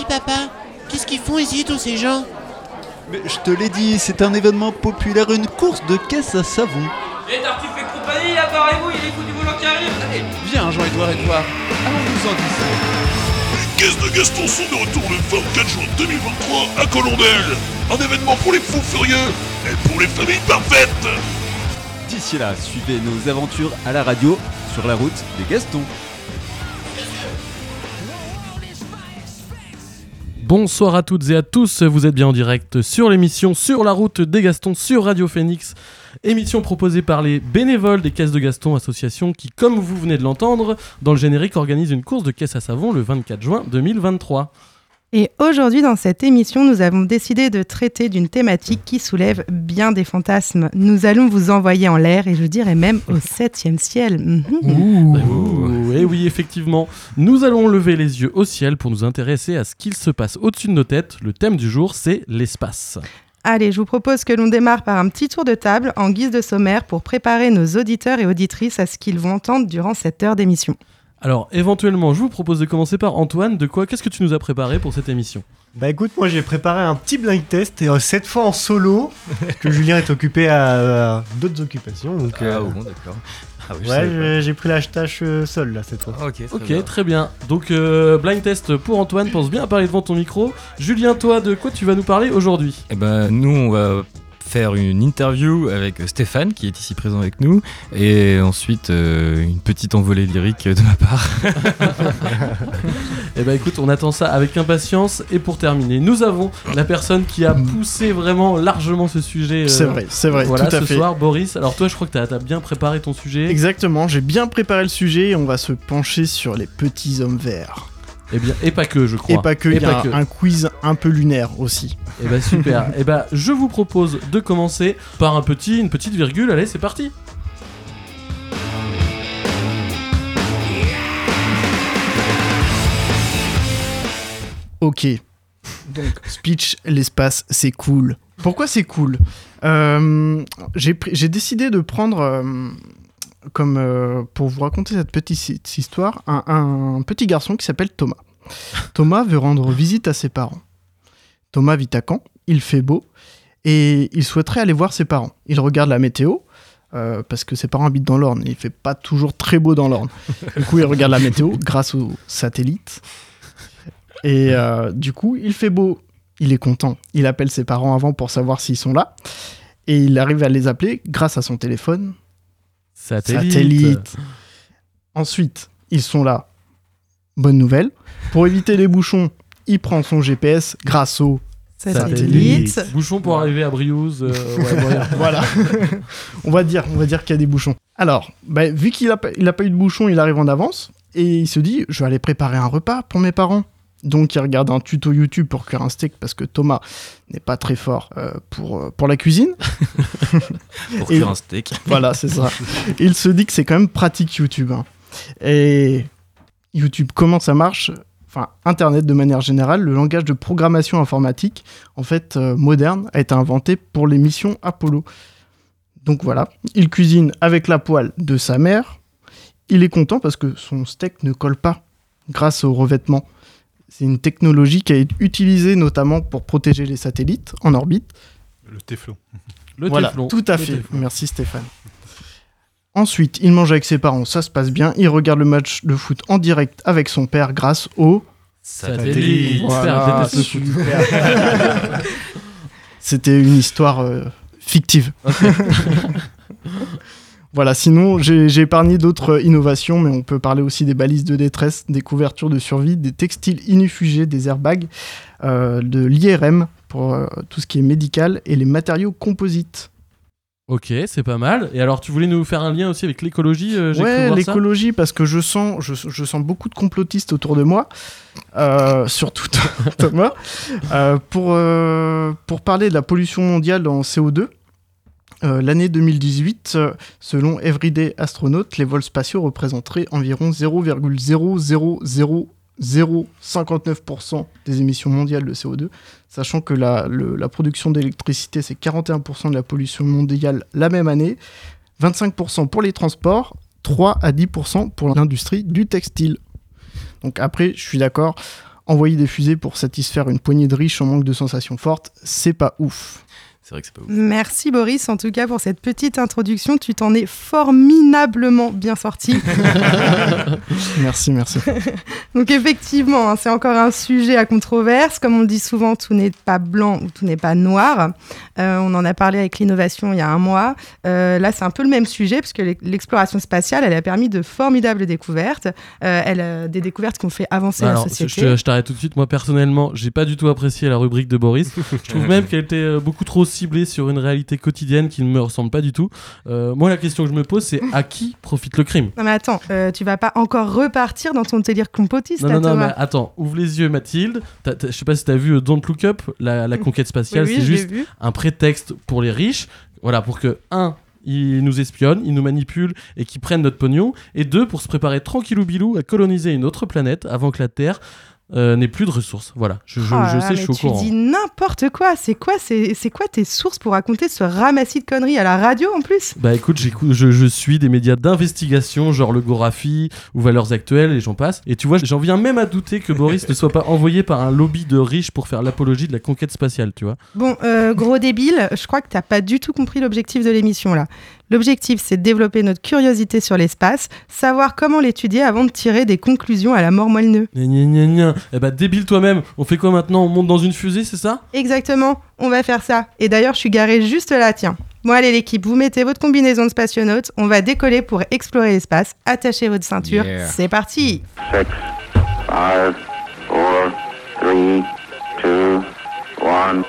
Papa, qu'est-ce qu'ils font ici tous ces gens? Mais je te l'ai dit, c'est un événement populaire, une course de caisse à savon. Et Tartuffe et compagnie, apparez-vous, il est fou du volant qui arrive Allez Viens, Jean-Edouard Edouard, allons-nous en discuter. Les caisses de Gaston sont de retour le 24 juin 2023 à Colondel. Un événement pour les fous furieux et pour les familles parfaites. D'ici là, suivez nos aventures à la radio sur la route des Gastons. Bonsoir à toutes et à tous, vous êtes bien en direct sur l'émission Sur la route des Gastons sur Radio Phoenix. Émission proposée par les bénévoles des caisses de Gaston, association qui, comme vous venez de l'entendre, dans le générique organise une course de caisse à savon le 24 juin 2023. Et aujourd'hui, dans cette émission, nous avons décidé de traiter d'une thématique qui soulève bien des fantasmes. Nous allons vous envoyer en l'air, et je dirais même au septième ciel. Ouh, et oui, effectivement, nous allons lever les yeux au ciel pour nous intéresser à ce qu'il se passe au-dessus de nos têtes. Le thème du jour, c'est l'espace. Allez, je vous propose que l'on démarre par un petit tour de table en guise de sommaire pour préparer nos auditeurs et auditrices à ce qu'ils vont entendre durant cette heure d'émission. Alors, éventuellement, je vous propose de commencer par Antoine. De quoi Qu'est-ce que tu nous as préparé pour cette émission? Bah écoute, moi j'ai préparé un petit blind test et euh, cette fois en solo, parce que Julien est occupé à, à d'autres occupations. Donc, euh, Ah bon, d'accord. Ah oui, ouais, j'ai- pris la tâche euh, seul là cette fois. Ok, très Ok, bien. très bien. Donc, euh, blind test pour Antoine. Pense bien à parler devant ton micro. Julien, toi, de quoi tu vas nous parler aujourd'hui? Eh ben, nous, on va faire une interview avec Stéphane, qui est ici présent avec nous, et ensuite euh, une petite envolée lyrique de ma part. Eh ben, écoute, on attend ça avec impatience. Et pour terminer, nous avons la personne qui a poussé vraiment largement ce sujet. euh, C'est vrai, c'est vrai, Voilà, tout à ce fait. soir, Boris. Alors, toi, je crois que tu as, bien préparé ton sujet. Exactement, j'ai bien préparé le sujet et on va se pencher sur les petits hommes verts. Eh bien, et pas que, je crois. Et pas que, Et il y a pas un, que. un quiz un peu lunaire aussi. Eh ben super. eh ben je vous propose de commencer par un petit, une petite virgule. Allez, c'est parti. Ok. Donc, speech, l'espace, c'est cool. Pourquoi c'est cool? Euh, j'ai décidé de prendre, euh, comme euh, pour vous raconter cette petite histoire, un, un petit garçon qui s'appelle Thomas. Thomas veut rendre visite à ses parents. Thomas vit à Caen, il fait beau, et il souhaiterait aller voir ses parents. Il regarde la météo, euh, parce que ses parents habitent dans l'Orne, et il fait pas toujours très beau dans l'Orne. Du coup, il regarde la météo grâce au satellite. Et euh, du coup, il fait beau. Il est content. Il appelle ses parents avant pour savoir s'ils sont là. Et il arrive à les appeler grâce à son téléphone. Satellite. Ensuite, ils sont là. Bonne nouvelle. Pour éviter les bouchons, il prend son GPS grâce au Satellite. Bouchon pour arriver à Briouze. euh, ouais, voilà. on va dire, on va dire qu'il y a des bouchons. Alors, bah, vu qu'il n'a il a pas eu de bouchons, il arrive en avance et il se dit, je vais aller préparer un repas pour mes parents. Donc il regarde un tuto YouTube pour cuire un steak parce que Thomas n'est pas très fort euh, pour, euh, pour la cuisine. Pour cuire un steak. Voilà, c'est ça. il se dit que c'est quand même pratique YouTube. hein. Et YouTube, comment ça marche? Enfin, Internet de manière générale, le langage de programmation informatique, en fait, euh, moderne, a été inventé pour les missions Apollo. Donc voilà, il cuisine avec la poêle de sa mère. Il est content parce que son steak ne colle pas grâce au revêtement. C'est une technologie qui a été utilisée notamment pour protéger les satellites en orbite. Le téflon. Le voilà, téflon. tout à fait. Merci Stéphane. Ensuite, il mange avec ses parents, ça se passe bien. Il regarde le match de foot en direct avec son père grâce au. Satellite. Voilà. C'était une histoire euh, fictive. voilà, sinon j'ai épargné d'autres euh, innovations, mais on peut parler aussi des balises de détresse, des couvertures de survie, des textiles inifugés, des airbags, euh, de l'IRM pour euh, tout ce qui est médical et les matériaux composites. Ok, c'est pas mal. Et alors, tu voulais nous faire un lien aussi avec l'écologie euh, Ouais, l'écologie, parce que je sens, je, je sens beaucoup de complotistes autour de moi, euh, surtout Thomas, euh, pour, pour parler de la pollution mondiale en CO2. Euh, L'année 2018, euh, selon Everyday Astronaut, les vols spatiaux représenteraient environ 0,00059% des émissions mondiales de CO2, sachant que la, la production d'électricité, c'est 41% de la pollution mondiale la même année, 25% pour les transports, 3 à 10% pour l'industrie du textile. Donc après, je suis d'accord, envoyer des fusées pour satisfaire une poignée de riches en manque de sensations fortes, c'est pas ouf. C'est vrai que c'est pas ouf. Merci Boris, en tout cas, pour cette petite introduction. Tu t'en es formidablement bien sorti. Merci, merci. Donc effectivement, hein, c'est encore un sujet à controverse. Comme on le dit souvent, tout n'est pas blanc ou tout n'est pas noir. Euh, on en a parlé avec l'innovation il y a un mois. Euh, là, c'est un peu le même sujet, puisque l'e- l'exploration spatiale, elle a permis de formidables découvertes. Euh, elle, a des découvertes qui ont fait avancer Alors, la je, société. je- je t'arrête tout de suite. Moi, personnellement, j'ai pas du tout apprécié la rubrique de Boris. je trouve même qu'elle était beaucoup trop sur une réalité quotidienne qui ne me ressemble pas du tout. Euh, moi, la question que je me pose, c'est à qui profite le crime? Non mais attends, euh, tu vas pas encore repartir dans ton délire complotiste, Non, là, non, mais attends, ouvre les yeux, Mathilde. Je sais pas si t'as vu euh, Don't Look Up, la, la conquête spatiale, Oui, oui, c'est juste vu. un prétexte pour les riches. Voilà, pour que, un, ils nous espionnent, ils nous manipulent et qu'ils prennent notre pognon. Et deux, pour se préparer tranquillou bilou à coloniser une autre planète avant que la Terre euh, n'ait plus de ressources. Voilà, je, je- Oh je sais, je mais suis au tu courant. dis n'importe quoi. C'est quoi, c'est quoi tes sources pour raconter ce ramassis de conneries à la radio en plus? Bah écoute, je, je suis des médias d'investigation, genre le Gorafi ou Valeurs Actuelles et j'en passe. Et tu vois, j'en viens même à douter que Boris ne soit pas envoyé par un lobby de riches pour faire l'apologie de la conquête spatiale, tu vois. Bon, euh, gros débile, je crois que t'as pas du tout compris l'objectif de l'émission là. L'objectif, c'est de développer notre curiosité sur l'espace, savoir comment l'étudier avant de tirer des conclusions à la mort moelle-nœud. Gna gna gna gna. Eh bah débile toi-même, on fait quoi maintenant? On monte dans une fusée, c'est ça? Exactement, on va faire ça. Et d'ailleurs, je suis garé juste là, tiens. Bon, allez, l'équipe, vous mettez votre combinaison de spationautes, on va décoller pour explorer l'espace. Attachez votre ceinture, Yeah. c'est parti Six, five, four, three, two, one,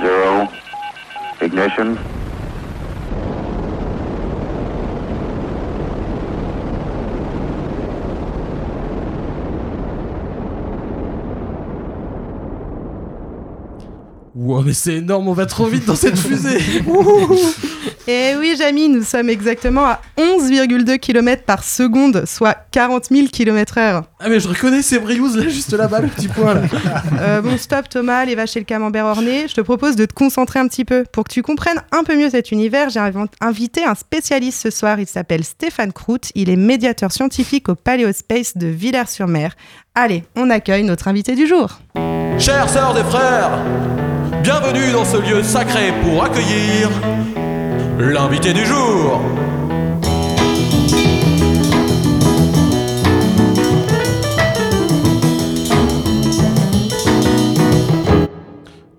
zero. Ignition. Wow, mais c'est énorme, on va trop vite dans cette fusée Et oui, Jamy, nous sommes exactement à 11,2 km par seconde, soit 40 000 km heure. Ah mais je reconnais ces briouses là, juste là-bas, le petit point là. Euh, bon, stop Thomas, les vaches et le camembert orné. Je te propose de te concentrer un petit peu. Pour que tu comprennes un peu mieux cet univers, j'ai inv- invité un spécialiste ce soir. Il s'appelle Stéphane Crout. Il est médiateur scientifique au Paléospace de Villers-sur-Mer. Allez, on accueille notre invité du jour. Chères sœurs et frères, bienvenue dans ce lieu sacré pour accueillir l'invité du jour.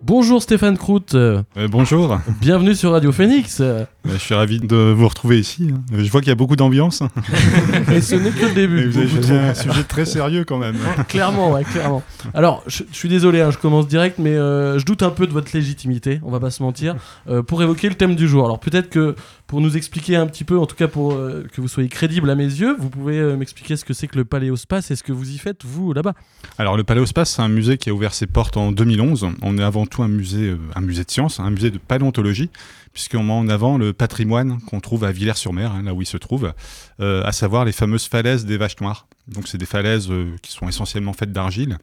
Bonjour Stéphane Crout, euh, bonjour, bienvenue sur Radio Phoenix. euh, je suis ravi de vous retrouver ici. hein. Je vois qu'il y a beaucoup d'ambiance. et ce n'est que le début. Et vous avez choisi un sujet très sérieux quand même. clairement, ouais, clairement. Alors, je, je suis désolé, hein, je commence direct, mais euh, je doute un peu de votre légitimité, on va pas se mentir, euh, pour évoquer le thème du jour. Alors, peut-être que pour nous expliquer un petit peu, en tout cas pour euh, que vous soyez crédible à mes yeux, vous pouvez euh, m'expliquer ce que c'est que le Paléospace et ce que vous y faites, vous, là-bas. Alors le Paléospace, c'est un musée qui a ouvert ses portes en 2011. On est avant tout un musée, euh, un musée de sciences, un musée de paléontologie, puisqu'on met en avant le patrimoine qu'on trouve à Villers-sur-Mer, hein, là où il se trouve, à savoir les fameuses falaises des Vaches Noires. Donc c'est des falaises qui sont essentiellement faites d'argile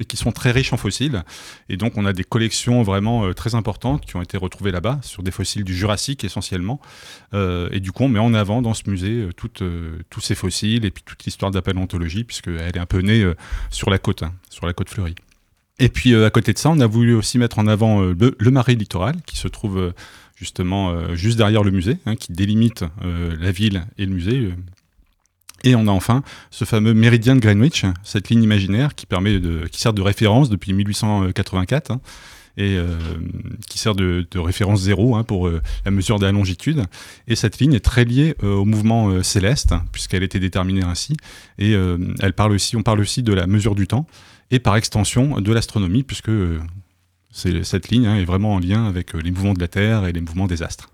et qui sont très riches en fossiles. Et donc on a des collections vraiment euh, très importantes qui ont été retrouvées là-bas, sur des fossiles du Jurassique essentiellement. Euh, et du coup on met en avant dans ce musée euh, tous ces fossiles et puis toute l'histoire de la paléontologie, puisqu'elle est un peu née sur la côte, hein, sur la côte fleurie. Et puis à côté de ça, on a voulu aussi mettre en avant le, marais littoral qui se trouve justement juste derrière le musée, hein, qui délimite la ville et le musée. Et on a enfin ce fameux méridien de Greenwich, cette ligne imaginaire qui, permet qui sert de référence depuis 1884 hein, et euh, qui sert de, référence zéro hein, pour euh, la mesure de la longitude. Et cette ligne est très liée euh, au mouvement céleste, puisqu'elle était déterminée ainsi. Et elle parle aussi, on parle aussi de la mesure du temps et par extension de l'astronomie, puisque cette ligne hein, est vraiment en lien avec les mouvements de la Terre et les mouvements des astres.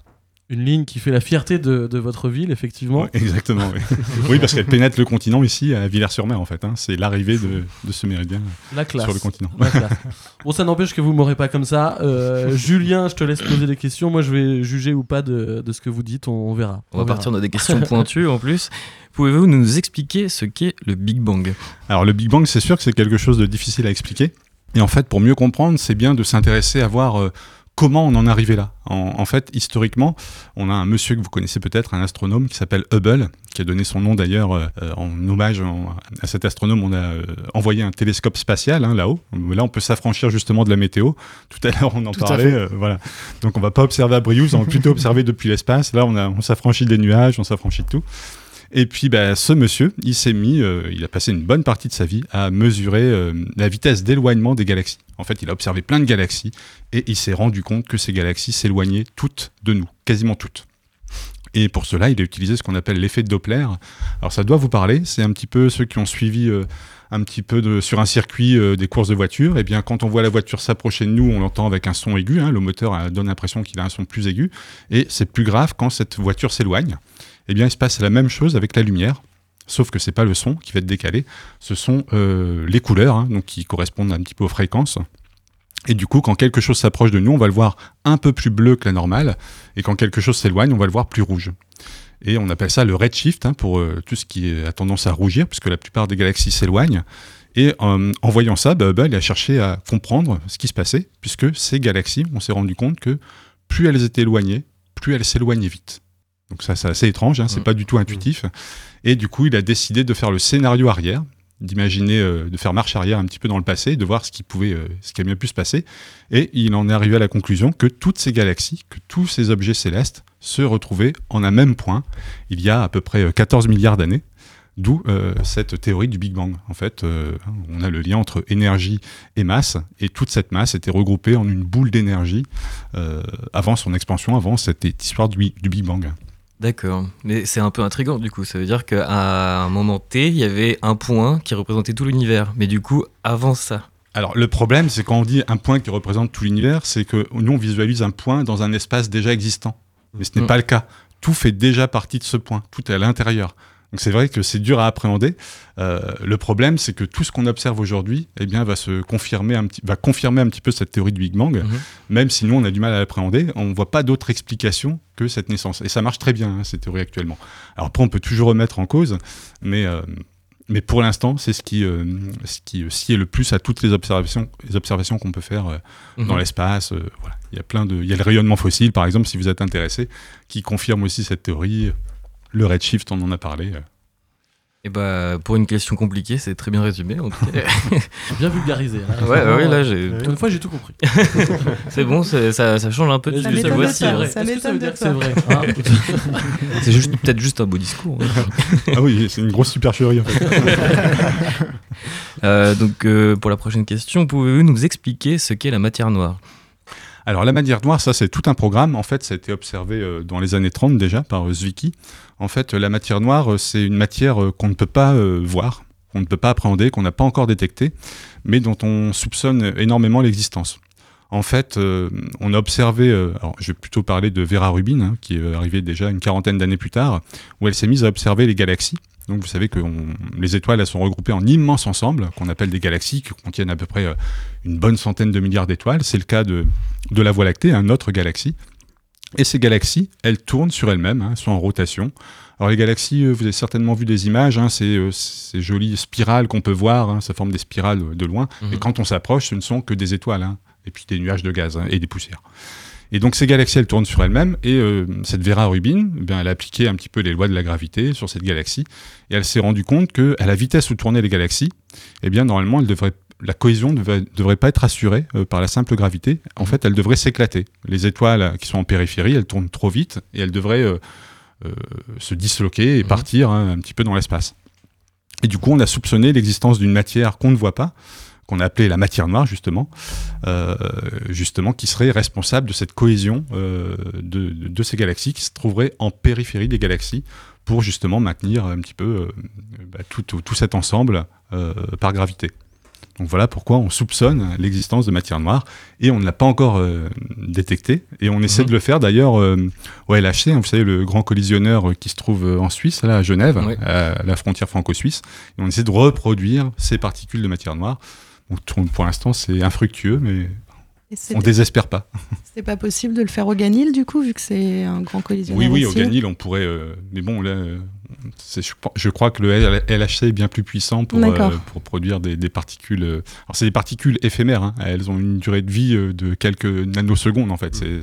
Une ligne qui fait la fierté de, de votre ville, effectivement. Ouais, exactement, oui. oui, parce qu'elle pénètre le continent ici, à Villers-sur-Mer, en fait. hein. C'est l'arrivée de, de ce méridien La classe. sur le continent. La classe. Bon, ça n'empêche que vous m'aurez pas comme ça. Euh, Julien, je te laisse poser des questions. Moi, je vais juger ou pas de, de ce que vous dites. On, on verra. On va verra. partir dans des questions pointues en plus. Pouvez-vous nous expliquer ce qu'est le Big Bang? Alors le Big Bang, c'est sûr que c'est quelque chose de difficile à expliquer. Et en fait, pour mieux comprendre, c'est bien de s'intéresser à voir euh, comment on en est arrivé là? En, en fait, historiquement, on a un monsieur que vous connaissez peut-être, un astronome qui s'appelle Hubble, qui a donné son nom d'ailleurs euh, en hommage en- à cet astronome. On a euh, envoyé un télescope spatial hein, là-haut. Là, on peut s'affranchir justement de la météo. Tout à l'heure, on en Tout parlait. euh, voilà. Donc, on va pas observer à Briouze, on va plutôt observer depuis l'espace. Là, on, a- on s'affranchit des nuages, on s'affranchit de tout. Et puis, bah, ce monsieur, il s'est mis, euh, il a passé une bonne partie de sa vie à mesurer euh, la vitesse d'éloignement des galaxies. En fait, il a observé plein de galaxies et il s'est rendu compte que ces galaxies s'éloignaient toutes de nous, quasiment toutes. Et pour cela, il a utilisé ce qu'on appelle l'effet Doppler. Alors, ça doit vous parler. C'est un petit peu ceux qui ont suivi euh, un petit peu sur un circuit des courses de voiture. Et bien, quand on voit la voiture s'approcher de nous, on l'entend avec un son aigu. hein. le moteur donne l'impression qu'il a un son plus aigu. Et c'est plus grave quand cette voiture s'éloigne. Eh bien, il se passe la même chose avec la lumière. Sauf que c'est pas le son qui va être décalé, ce sont euh, les couleurs, hein, qui correspondent un petit peu aux fréquences. Et du coup, quand quelque chose s'approche de nous, on va le voir un peu plus bleu que la normale, et quand quelque chose s'éloigne, on va le voir plus rouge. Et on appelle ça le redshift, hein, pour euh, tout ce qui a tendance à rougir, puisque la plupart des galaxies s'éloignent. Et euh, en voyant ça, bah, Hubble a cherché à comprendre ce qui se passait, puisque ces galaxies, on s'est rendu compte que plus elles étaient éloignées, plus elles s'éloignaient vite. Donc ça, c'est assez étrange, hein, c'est Mm. pas du tout intuitif. Et du coup, il a décidé de faire le scénario arrière, d'imaginer, euh, de faire marche arrière un petit peu dans le passé, de voir ce qui pouvait, euh, ce qui a bien pu se passer. Et il en est arrivé à la conclusion que toutes ces galaxies, que tous ces objets célestes se retrouvaient en un même point il y a à peu près euh, 14 milliards d'années. D'où euh, cette théorie du Big Bang. En fait, euh, on a le lien entre énergie et masse, et toute cette masse était regroupée en une boule d'énergie euh, avant son expansion, avant cette histoire du, du Big Bang. D'accord. Mais c'est un peu intriguant du coup. Ça veut dire qu'à un moment T, il y avait un point qui représentait tout l'univers. Mais du coup, avant ça. Alors le problème, c'est quand on dit un point qui représente tout l'univers, c'est que nous on visualise un point dans un espace déjà existant. Mais ce n'est Mm. pas le cas. Tout fait déjà partie de ce point. Tout est à l'intérieur. Donc c'est vrai que c'est dur à appréhender. Euh, le problème, c'est que tout ce qu'on observe aujourd'hui, eh bien, va se confirmer un petit, va confirmer un petit peu cette théorie du Big Bang. Mhm. Même si nous on a du mal à l'appréhender, on ne voit pas d'autre explication que cette naissance. Et ça marche très bien hein, cette théorie actuellement. Alors après, on peut toujours remettre en cause, mais euh, mais pour l'instant, c'est ce qui, euh, ce qui euh, sied le plus à toutes les observations, les observations qu'on peut faire euh, Mhm. dans l'espace. euh, voilà. Il y a plein de, il y a le rayonnement fossile, par exemple, si vous êtes intéressé, qui confirme aussi cette théorie. Le redshift, on en a parlé. euh. Et bah, pour une question compliquée, c'est très bien résumé. en tout cas. Bien vulgarisé. là. Ouais, Vraiment, ouais, là, j'ai. Une fois, j'ai tout compris. c'est bon, c'est- ça, ça change un peu de ça que veut dire voici. que c'est vrai ça veut dire de que c'est vrai hein C'est juste peut-être juste un beau discours. hein. ah oui, c'est une grosse supercherie en fait. Euh, donc, euh, pour la prochaine question, pouvez-vous nous expliquer ce qu'est la matière noire? Alors la matière noire, ça c'est tout un programme. En fait, ça a été observé euh, dans les années 30 déjà par euh, Zwicky. En fait, la matière noire, euh, c'est une matière qu'on ne peut pas voir, qu'on ne peut pas appréhender, qu'on n'a pas encore détectée, mais dont on soupçonne énormément l'existence. En fait, on a observé, alors je vais plutôt parler de Vera Rubin, hein, qui est arrivée déjà une quarantaine d'années plus tard, où elle s'est mise à observer les galaxies. Donc vous savez que on- les étoiles elles sont regroupées en immenses ensembles, qu'on appelle des galaxies, qui contiennent à peu près euh, une bonne centaine de milliards d'étoiles. C'est le cas de, de la Voie lactée, une autre galaxie. Et ces galaxies, elles tournent sur elles-mêmes, hein, elles sont en rotation. Alors les galaxies, euh, vous avez certainement vu des images, hein, ces, euh, ces jolies spirales qu'on peut voir, hein, ça forme des spirales de loin. Mhm. Et quand on s'approche, ce ne sont que des étoiles, hein, et puis des nuages de gaz et des poussières. Et donc ces galaxies, elles tournent sur elles-mêmes, et euh, cette Vera Rubin, eh bien, elle a appliqué un petit peu les lois de la gravité sur cette galaxie, et elle s'est rendue compte que à la vitesse où tournaient les galaxies, eh bien normalement, elle devrait, la cohésion ne devrait, devrait pas être assurée euh, par la simple gravité. En fait, elle devrait s'éclater. Les étoiles euh, qui sont en périphérie, elles tournent trop vite, et elles devraient euh, euh, se disloquer et Mhm. partir hein, un petit peu dans l'espace. Et du coup, on a soupçonné l'existence d'une matière qu'on ne voit pas, qu'on a appelée la matière noire, justement, euh, justement, qui serait responsable de cette cohésion euh, de, ces galaxies, qui se trouverait en périphérie des galaxies, pour justement maintenir un petit peu euh, bah, tout, tout- tout cet ensemble par gravité. Donc voilà pourquoi on soupçonne l'existence de matière noire et on ne l'a pas encore euh, détecté et on essaie Mhm. de le faire d'ailleurs euh, au LHC, hein, vous savez le grand collisionneur qui se trouve en Suisse, là à Genève, Oui. à la frontière franco-suisse, et on essaie de reproduire ces particules de matière noire. Tout- pour l'instant c'est infructueux mais on désespère pas. c'est pas possible de le faire au Ganil, du coup, vu que c'est un grand collisionneur Oui oui au Ganil on pourrait, euh, mais bon là euh, je, je crois que le LHC est bien plus puissant pour, euh, pour produire des, des particules. euh, Alors, c'est des particules éphémères. hein. Elles ont une durée de vie de quelques nanosecondes, en fait. C'est-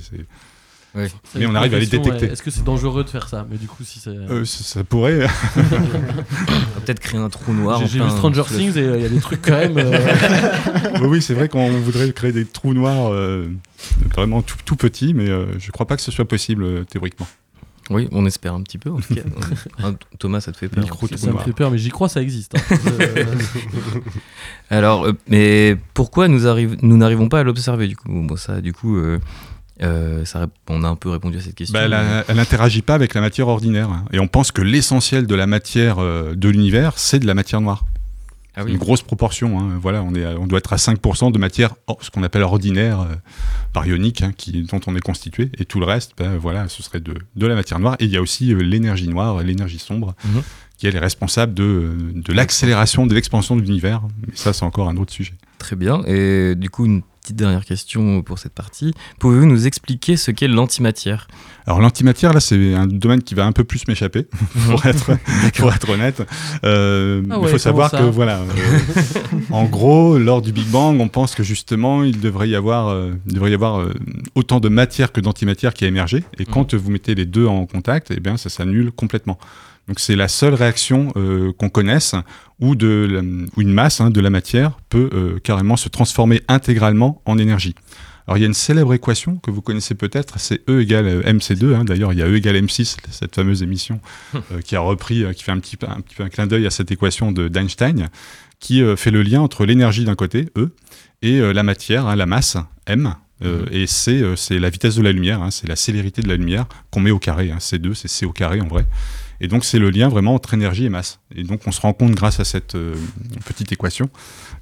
Ouais. Mais on arrive à les détecter. Est-ce que c'est dangereux de faire ça? Mais du coup, si c'est. Euh, ça, ça pourrait. On va peut-être créer un trou noir. J'ai vu Stranger Things et euh, il y a des trucs quand même. euh, oui, oui, c'est vrai qu'on voudrait créer des trous noirs euh, vraiment tout, tout petits, mais euh, je crois pas que ce soit possible euh, théoriquement. Oui, on espère un petit peu en tout cas. Hein, Thomas, ça te fait peur Micro ça trou me fait peur, mais j'y crois, ça existe. hein. Alors, euh, mais pourquoi nous, arrive- nous n'arrivons pas à l'observer du coup? Bon, ça, du coup, euh, euh, ça, on a un peu répondu à cette question. Bah, elle, n'interagit pas avec la matière ordinaire. hein. Et on pense que l'essentiel de la matière euh, de l'univers, c'est de la matière noire. Ah oui. Une grosse proportion. hein. Voilà, on, est on doit être à 5% de matière, or- ce qu'on appelle ordinaire, euh, baryonique, hein, qui, dont on est constitué. Et tout le reste, ben, voilà, ce serait de, de la matière noire. Et il y a aussi euh, l'énergie noire, l'énergie sombre, Mhm. qui elle est responsable de, de l'accélération de l'expansion de l'univers. Mais ça, c'est encore un autre sujet. Très bien. Et du coup, une petite dernière question pour cette partie. Pouvez-vous nous expliquer ce qu'est l'antimatière? Alors l'antimatière, là, c'est un domaine qui va un peu plus m'échapper, pour, être, pour être honnête. Euh, Ah il ouais, faut savoir que, voilà, euh, en gros, lors du Big Bang, on pense que justement, il devrait y avoir, euh, il devrait y avoir euh, autant de matière que d'antimatière qui a émergé. Et quand vous mettez les deux en contact, eh bien, ça s'annule complètement. Donc c'est la seule réaction euh, qu'on connaisse où, de, la- où une masse hein, de la matière peut euh, carrément se transformer intégralement en énergie. Alors il y a une célèbre équation que vous connaissez peut-être, c'est E égale euh, MC2. hein. D'ailleurs, il y a E égale M6, cette fameuse émission euh, qui a repris, qui fait un petit, peu- un petit peu un clin d'œil à cette équation de- d'Einstein, qui euh, fait le lien entre l'énergie d'un côté, E, et la matière, hein, la masse, M. euh, Et C, euh, c'est la vitesse de la lumière, hein, c'est la célérité de la lumière qu'on met au carré. hein. C2, c'est C au carré en vrai. Et donc c'est le lien vraiment entre énergie et masse. Et donc on se rend compte grâce à cette euh, petite équation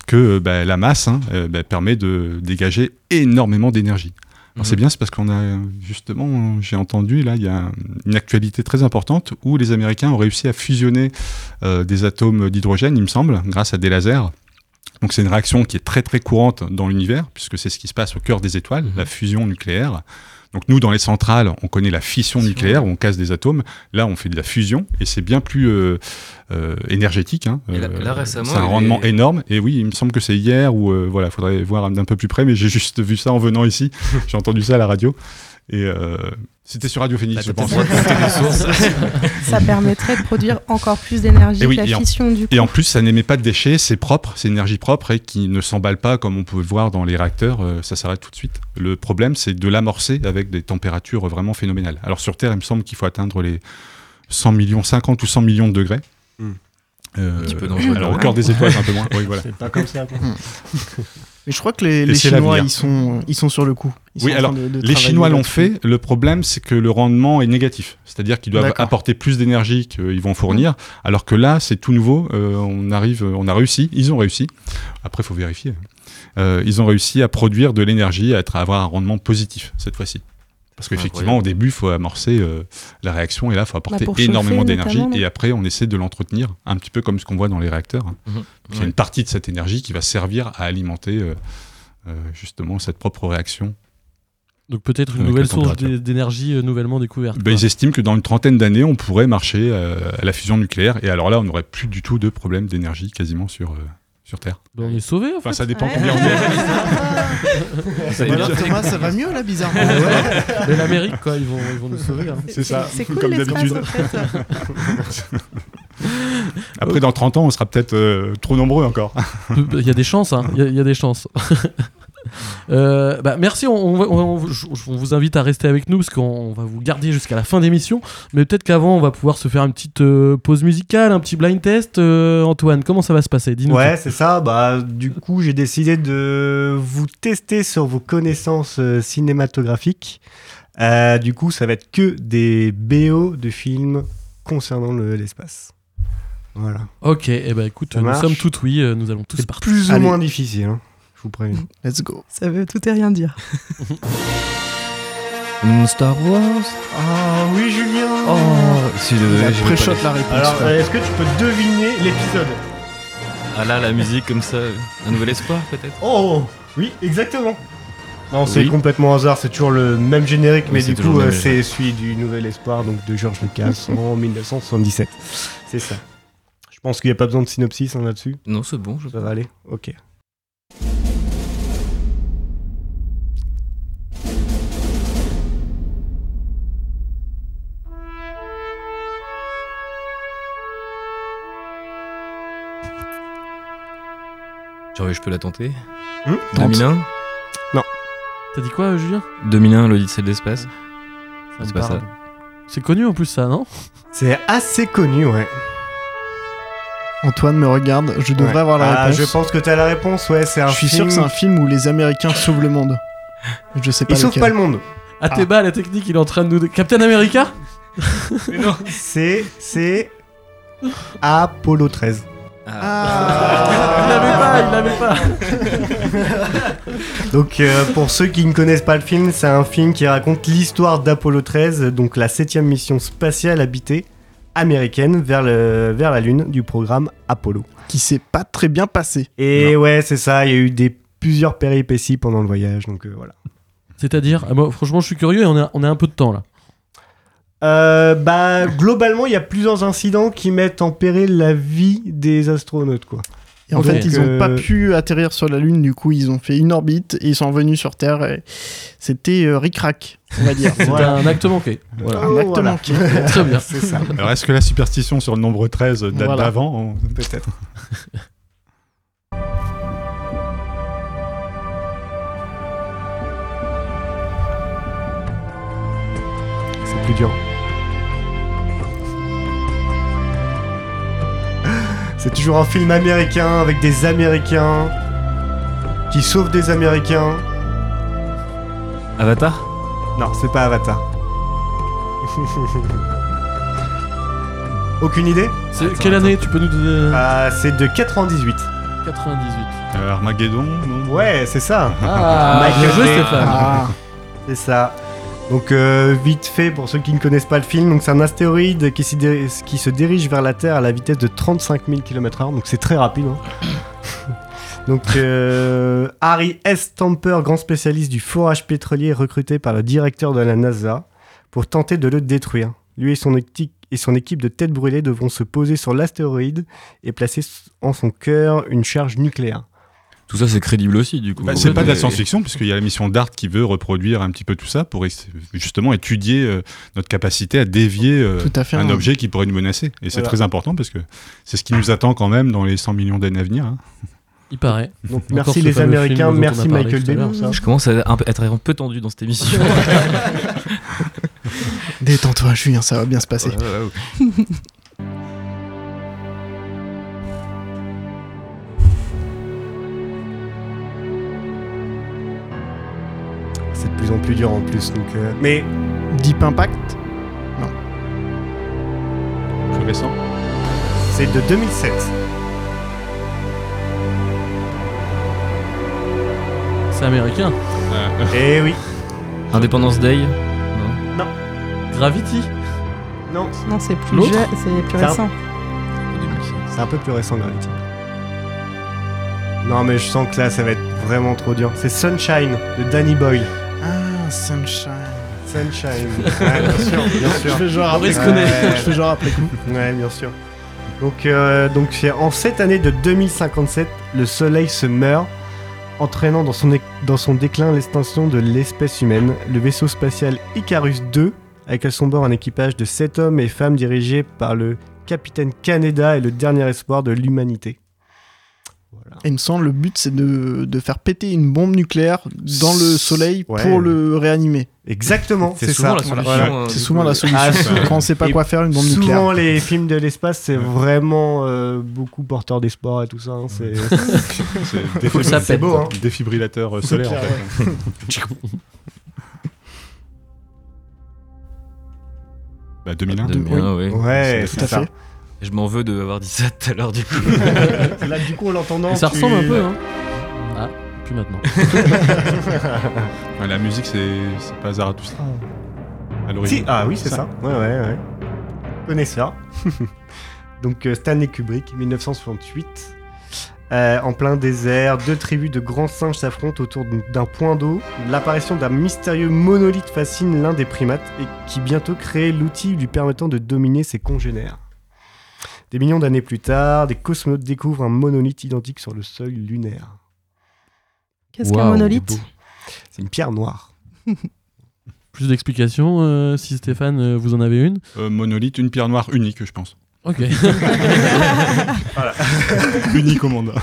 que euh, bah, la masse hein, euh, bah, permet de dégager énormément d'énergie. Alors c'est Mhm. bien, c'est parce qu'on a justement, j'ai entendu là, il y a une actualité très importante où les Américains ont réussi à fusionner euh, des atomes d'hydrogène, il me semble, grâce à des lasers. Donc c'est une réaction qui est très très courante dans l'univers, puisque c'est ce qui se passe au cœur des étoiles, la fusion nucléaire. Donc nous, dans les centrales, on connaît la fission nucléaire, où on casse des atomes. Là, on fait de la fusion, et c'est bien plus euh, euh, énergétique. hein. Là- Euh, là, récemment, c'est un rendement est- énorme. Et oui, il me semble que c'est hier, ou euh, voilà, faudrait voir d'un peu plus près, mais j'ai juste vu ça en venant ici. j'ai entendu ça à la radio. Et euh, c'était sur Radio Phoenix, je pense. Ça permettrait de produire encore plus d'énergie oui, que la en- fission du coup. Et en plus, ça n'émet pas de déchets, c'est propre, c'est énergie propre et qui ne s'emballe pas comme on peut le voir dans les réacteurs, euh, ça s'arrête tout de suite. Le problème, c'est de l'amorcer avec des températures vraiment phénoménales. Alors sur Terre, il me semble qu'il faut atteindre les 100 millions, 50 ou 100 millions de degrés. Hmm. Euh, Un petit peu dangereux. Alors au cœur des étoiles, un peu moins. Oui, voilà. C'est pas comme ça. Mais je crois que les, Chinois, ils sont, ils sont sur le coup. Ils Oui, sont en alors train de- de les Chinois l'ont fait. Le problème, c'est que le rendement est négatif. C'est-à-dire qu'ils doivent apporter plus d'énergie qu'ils vont fournir. Alors que là, c'est tout nouveau. Euh, on arrive, on a réussi. Ils ont réussi. Après, il faut vérifier. Euh, ils ont réussi à produire de l'énergie, à, être, à avoir un rendement positif cette fois-ci. Parce qu'effectivement, au début, il faut amorcer euh, la réaction et là, il faut apporter chauffer, énormément d'énergie. Et après, on essaie de l'entretenir, un petit peu comme ce qu'on voit dans les réacteurs. hein. Mhm. Il y a une partie de cette énergie qui va servir à alimenter euh, euh, justement cette propre réaction. Donc peut-être une nouvelle source d'énergie euh, nouvellement découverte. Ben, ils estiment que dans une trentaine d'années, on pourrait marcher euh, à la fusion nucléaire. Et alors là, on n'aurait plus du tout de problème d'énergie quasiment sur, euh, sur Terre. Ben, on est sauvé en Enfin, fait. ça dépend Ouais. combien on est. Fait Thomas, ça va mieux là, bizarrement. Mais l'Amérique quoi, ils vont, ils vont nous sauver. hein. C'est ça, C'est cool comme d'habitude. en fait. Après, dans 30 ans, on sera peut-être euh, trop nombreux encore. Il y a des chances, hein. Il y a- il y, a des chances. Euh, bah, merci, on, on va- on- on- je- on vous invite à rester avec nous parce qu'on va vous garder jusqu'à la fin d'émission. Mais peut-être qu'avant, on va pouvoir se faire une petite euh, pause musicale, un petit blind test. Euh, Antoine, comment ça va se passer? Dis-nous. Ouais, c'est ça. Bah, du coup, j'ai décidé de vous tester sur vos connaissances euh, cinématographiques. Euh, du coup, ça va être que des BO de films concernant le- l'espace. Voilà. Ok, et ben écoute, Ça nous marche sommes tous oui, nous allons tous C'est partir. plus ou Allez. moins difficile, hein, je vous préviens. Let's go. Ça veut tout et rien dire. Star Wars Ah oui, Julien Oh, pré-shot pas la réponse. Alors, euh, est-ce que tu peux deviner l'épisode? Ah là, la musique comme ça, un nouvel espoir peut-être? Oh Oui, exactement. Non, c'est Oui. complètement hasard, c'est toujours le même générique, Oui, mais du coup, euh, c'est celui du Nouvel Espoir, donc de George Lucas en 1977. C'est ça. Je pense qu'il n'y a pas besoin de synopsis hein, là-dessus. Non, c'est bon. Je... Ça va aller Ok. Je peux la tenter Hmm 2001 T'as dit quoi, Julien? 2001, l'Odyssée de l'espace C'est pas ça. C'est connu en plus, ça, non? C'est assez connu, ouais. Antoine me regarde, je devrais Ouais. avoir la Ah, réponse. Je pense que t'as la réponse, ouais, c'est un Je suis sûr que c'est un film où les Américains sauvent le monde. Je sais pas. Il sauve lequel. pas le monde. Ah, t'es bas, la technique, il est en train de nous. Captain America? C'est. C'est. Apollo 13. Ah. Il l'avait pas, il l'avait pas. Donc, euh, pour ceux qui ne connaissent pas le film, c'est un film qui raconte l'histoire d'Apollo 13, donc la septième mission spatiale habitée américaine vers, le, vers la Lune du programme Apollo. Qui s'est pas très bien passé. Et ouais, c'est ça, il y a eu des, plusieurs péripéties pendant le voyage, donc euh, voilà. C'est-à-dire, ah, moi, franchement, je suis curieux et on a, on a un peu de temps là. Euh, bah, globalement, il y a plusieurs incidents qui mettent en péril la vie des astronautes, quoi. Et en Donc, fait, ils euh, ont pas pu atterrir sur la Lune, du coup, ils ont fait une orbite et ils sont revenus sur Terre. et C'était euh, ric-rac, on va dire. C'était Voilà. un acte manqué. Voilà. Un acte voilà. manqué. Très bien. C'est ça. Alors, est-ce que la superstition sur le nombre 13 date Voilà. d'avant On- Peut-être? C'est plus dur. C'est toujours un film américain avec des Américains qui sauvent des Américains. Avatar? Non, c'est pas Avatar. Aucune idée? C'est- Quelle année? Tu peux nous donner Ah, C'est de 98. 98. Euh, Armageddon non? Ouais, c'est ça. Ah, Michael Bay. Stéphane. Ah. C'est ça. Donc euh, vite fait pour ceux qui ne connaissent pas le film, donc c'est un astéroïde qui, se dirige vers la Terre à la vitesse de 35 000 km/h, donc c'est très rapide. hein. donc euh, Harry S. Stamper, grand spécialiste du forage pétrolier, recruté par le directeur de la NASA pour tenter de le détruire. Lui et son, et son équipe de têtes brûlées devront se poser sur l'astéroïde et placer en son cœur une charge nucléaire. Tout ça, c'est crédible aussi, du coup. Bah, c'est pas de la science-fiction, puisqu'il y a la mission DART qui veut reproduire un petit peu tout ça pour justement étudier euh, notre capacité à dévier euh, Tout à fait, un hein. objet qui pourrait nous menacer. Et c'est très important parce que c'est ce qui nous attend quand même dans les 100 millions d'années à venir. hein. Il paraît. Donc merci les Américains, merci Michael Bay l'heure. pour ça. Je commence à être un peu tendu dans cette émission. Détends-toi, Julien, ça va bien se passer. Ouais, ouais, ouais. Plus dur en plus. Donc, euh, Mais Deep Impact Plus récent. c'est de 2007. C'est américain. Eh oui. Independence Day Non. Gravity. Non, Non, c'est plus, L'autre je- c'est plus C'est un- récent. c'est un peu plus récent Gravity. Non mais je sens que là ça va être vraiment trop dur. C'est Sunshine de Danny Boyle. Ah, Sunshine. Sunshine. Ouais, bien sûr, bien sûr. Je fais genre après coup. Je fais genre après coup. Ouais, bien sûr. Donc, euh, donc c'est en cette année de 2057, le Soleil se meurt, entraînant dans son, dans son déclin l'extinction de l'espèce humaine. Le vaisseau spatial Icarus 2, avec à son bord un équipage de 7 hommes et femmes dirigés par le capitaine Canada et le dernier espoir de l'humanité. Et il me semble le but c'est de, de faire péter une bombe nucléaire dans le soleil Ouais. pour le réanimer. Exactement, C'est souvent ça. la solution. Voilà. hein, C'est souvent coup. la solution. Ah, Quand on sait pas Et quoi faire, une bombe Souvent, nucléaire. les films de l'espace, c'est vraiment euh, beaucoup porteur d'espoir et tout ça. hein, c'est C'est Faut que ça c'est pète. beau, hein. défibrillateur euh, solaire en fait. bah 2001. 2001, ouais. Ouais, Tout c'est à ça. fait. Je m'en veux de avoir dit ça tout à l'heure, du coup. Là, du coup, en l'entendant, ça tu- ressemble un peu, hein. Ah, plus maintenant. Ouais, la musique, c'est c'est pas Zarathustra à l'origine. Si, ah oui, c'est ça. Ouais, ouais, ouais. Connais ça. Donc, euh, Stanley Kubrick, 1968. Euh, en plein désert, deux tribus de grands singes s'affrontent autour d'un point d'eau. L'apparition d'un mystérieux monolithe fascine l'un des primates et qui bientôt crée l'outil lui permettant de dominer ses congénères. Des millions d'années plus tard, des cosmonautes découvrent un monolithe identique sur le sol lunaire. Qu'est-ce qu'un monolithe C'est une pierre noire. Plus d'explications, euh, si Stéphane, euh, vous en avez une? Euh, monolithe, une pierre noire unique, je pense. Ok. voilà. unique au monde.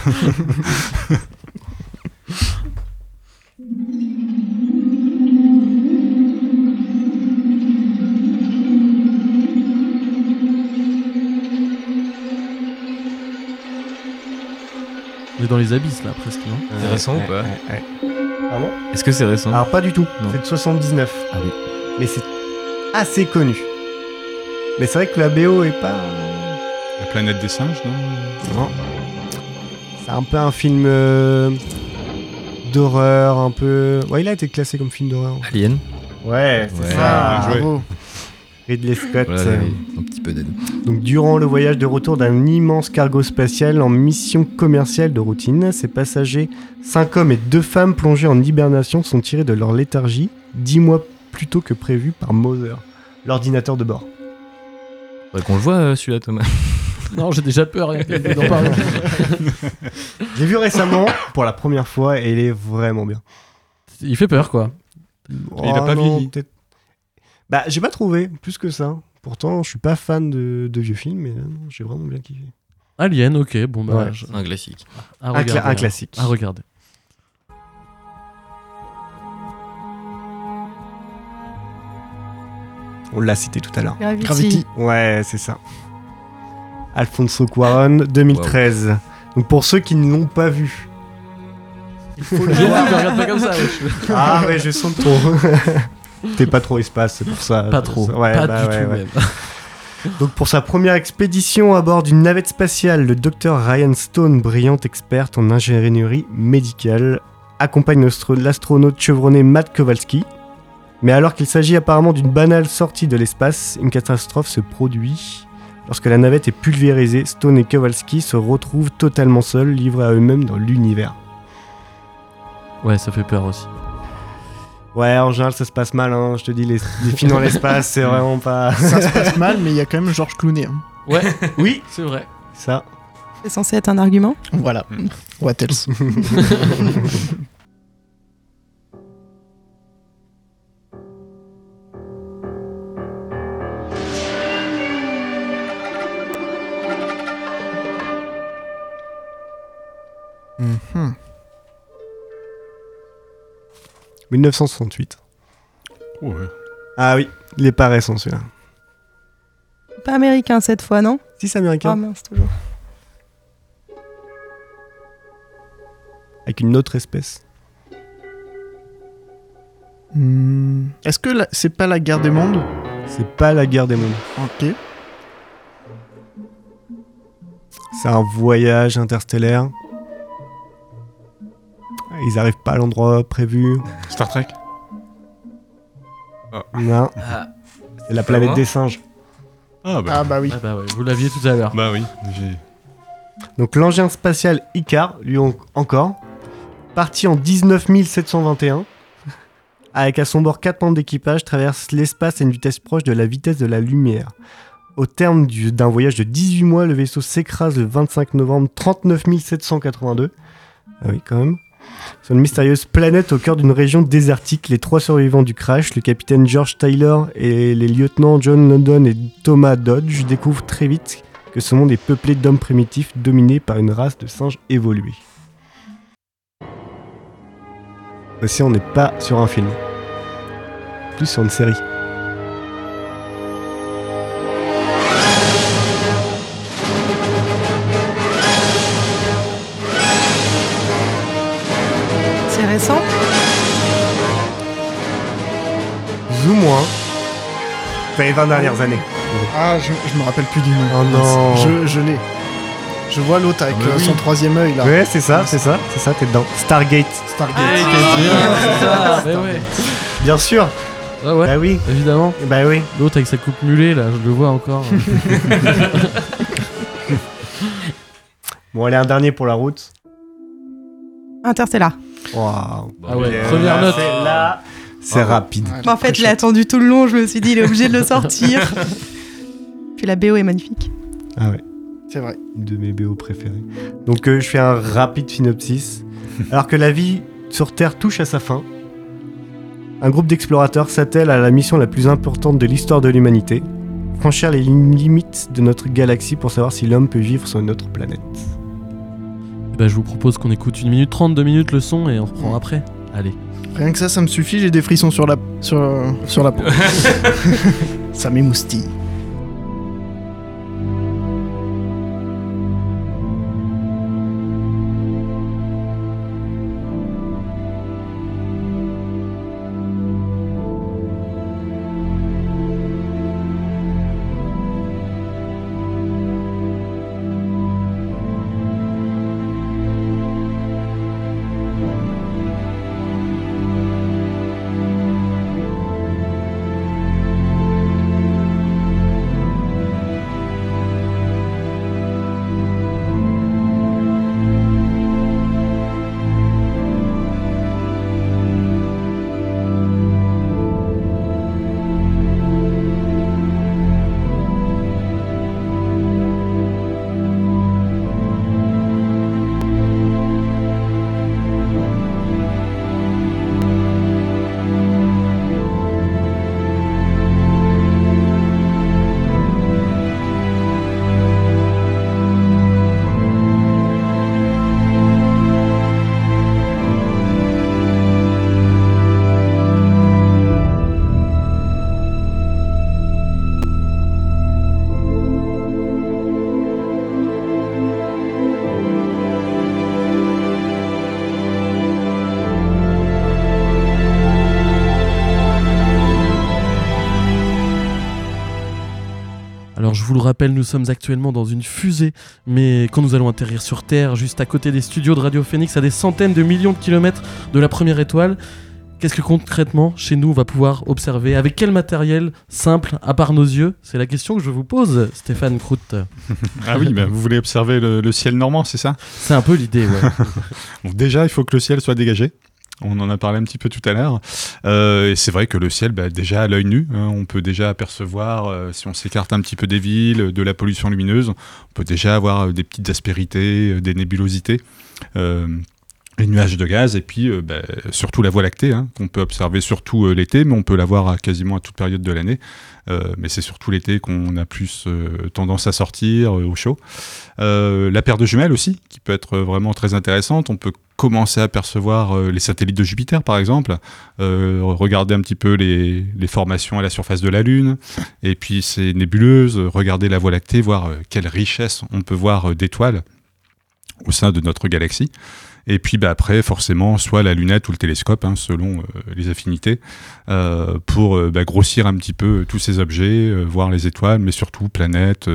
Est dans les abysses là, presque, non C'est récent ou pas Pardon Est-ce que c'est récent Alors pas du tout, Non. c'est de 79. Ah oui. Mais c'est assez connu. Mais c'est vrai que la BO est pas... La planète des singes, non Non. C'est un peu un film euh, d'horreur, un peu... Ouais, il a été classé comme film d'horreur. Alien Ouais, c'est Ouais. ça. Ah, joué. Bravo. Ridley Scott. Voilà, euh, un petit peu d'aide. Donc, durant le voyage de retour d'un immense cargo spatial en mission commerciale de routine, ces passagers, 5 hommes et 2 femmes plongés en hibernation, sont tirés de leur léthargie 10 mois plus tôt que prévu par Mother, l'ordinateur de bord. Faudrait qu'on le voit euh, celui-là, Thomas. Non, j'ai déjà peur rien que d'en parler. J'ai vu récemment pour la première fois et il est vraiment bien. Il fait peur, quoi. Il a pas non, vieilli. peut-être- Bah, j'ai pas trouvé plus que ça. Pourtant, je suis pas fan de, de vieux films, mais non, j'ai vraiment bien kiffé. Alien, ok, bon bah. Ouais. je- Un classique. à Un cla- regarder, un classique. À regarder. On l'a cité tout à l'heure. Gravity. Gravity. Ouais, c'est ça. Alfonso Cuaron, 2013. Donc pour ceux qui ne l'ont pas vu. Il faut le voir. regarde pas comme ça. Ah ouais, je sens trop. T'es pas trop espace, c'est pour ça. Pas trop. Ouais, pas bah du ouais, tout, ouais. même. Donc pour sa première expédition à bord d'une navette spatiale, le docteur Ryan Stone, brillante experte en ingénierie médicale, accompagne l'astro- l'astronaute chevronné Matt Kowalski. Mais alors qu'il s'agit apparemment d'une banale sortie de l'espace, une catastrophe se produit. Lorsque la navette est pulvérisée, Stone et Kowalski se retrouvent totalement seuls, livrés à eux-mêmes dans l'univers. Ouais, ça fait peur aussi. Ouais, en général, ça se passe mal, hein. je te dis, les, les films dans l'espace, c'est vraiment pas... Ça se passe mal, mais il y a quand même Georges Clooney. hein. Ouais, Oui, c'est vrai. ça. C'est censé être un argument Voilà. What else? Mhm. 1968. Ouais. Ah oui, il est pas récent celui-là. Pas américain cette fois, non? Si, c'est Ah américain. mince, toujours. Avec une autre espèce. Hmm. Est-ce que la- c'est pas la guerre des mondes? C'est pas la guerre des mondes. Ok. C'est un voyage interstellaire. Ils arrivent pas à l'endroit prévu. Star Trek Non. Ah. C'est la planète des singes. Ah bah, Ah bah oui. Ah bah ouais, vous l'aviez tout à l'heure. bah oui. j'ai- Donc l'engin spatial Icar, lui en- encore, parti en 19721, avec à son bord 4 membres d'équipage, traverse l'espace à une vitesse proche de la vitesse de la lumière. Au terme du- d'un voyage de 18 mois, le vaisseau s'écrase le 25 novembre 39 782. Ah oui, quand même. Sur une mystérieuse planète au cœur d'une région désertique, les trois survivants du crash, le capitaine George Tyler et les lieutenants John London et Thomas Dodge, découvrent très vite que ce monde est peuplé d'hommes primitifs dominés par une race de singes évolués. Aussi, on n'est pas sur un film, plus sur une série. Les 20 dernières années. Ah, je, je me rappelle plus du nom. Oh non. Je, je l'ai. Je vois l'autre avec Ah euh, oui. son troisième œil là. Ouais, c'est ça, c'est ça, c'est ça, t'es dedans. Stargate, Stargate. Bien, c'est ça, bah ouais. bien sûr. Ouais, ouais, Bah oui, évidemment. bah oui. L'autre avec sa coupe mulet, là, je le vois encore. Bon, allez, un dernier pour la route. Interstellar. Waouh. Ah ouais, première note. C'est là, c'est rapide. Bah, en fait, je l'ai attendu tout le long, je me suis dit, il est obligé de le sortir. Puis la BO est magnifique. Ah ouais. C'est vrai. Une de mes BO préférées. Donc euh, je fais un rapide synopsis. Alors que la vie sur Terre touche à sa fin, un groupe d'explorateurs s'attelle à la mission la plus importante de l'histoire de l'humanité, franchir les lim- limites de notre galaxie pour savoir si l'homme peut vivre sur une autre planète. Ben, je vous propose qu'on écoute une minute 32 minutes le son et on reprend après. Allez. Rien que ça, ça me suffit, j'ai des frissons sur la, sur, sur la peau. ça m'émoustille. Vous le rappelle, nous sommes actuellement dans une fusée, mais quand nous allons atterrir sur Terre, juste à côté des studios de Radio Phoenix, à des centaines de millions de kilomètres de la première étoile, qu'est-ce que concrètement chez nous on va pouvoir observer Avec quel matériel simple, à part nos yeux? C'est la question que je vous pose, Stéphane Crout. Ah oui, bah, vous voulez observer le, le ciel normand, c'est ça? C'est un peu l'idée, ouais. Bon, déjà, il faut que le ciel soit dégagé. On en a parlé un petit peu tout à l'heure. Euh, et c'est vrai que le ciel, bah, déjà à l'œil nu, hein, on peut déjà apercevoir, euh, si on s'écarte un petit peu des villes, de la pollution lumineuse, on peut déjà avoir euh, des petites aspérités, des nébulosités. Les nuages de gaz et puis euh, bah, surtout la Voie lactée hein, qu'on peut observer surtout euh, l'été mais on peut la voir à quasiment à toute période de l'année. Euh, mais c'est surtout l'été qu'on a plus tendance à sortir au chaud. La paire de jumelles aussi qui peut être vraiment très intéressante. On peut commencer à percevoir les satellites de Jupiter par exemple. Regarder un petit peu les, les formations à la surface de la Lune. Et puis ces nébuleuses regarder la Voie lactée voir quelle richesse on peut voir d'étoiles au sein de notre galaxie. Et puis bah, après, forcément, soit la lunette ou le télescope, hein, selon euh, les affinités, euh, pour euh, bah, grossir un petit peu tous ces objets, voir les étoiles, mais surtout planètes,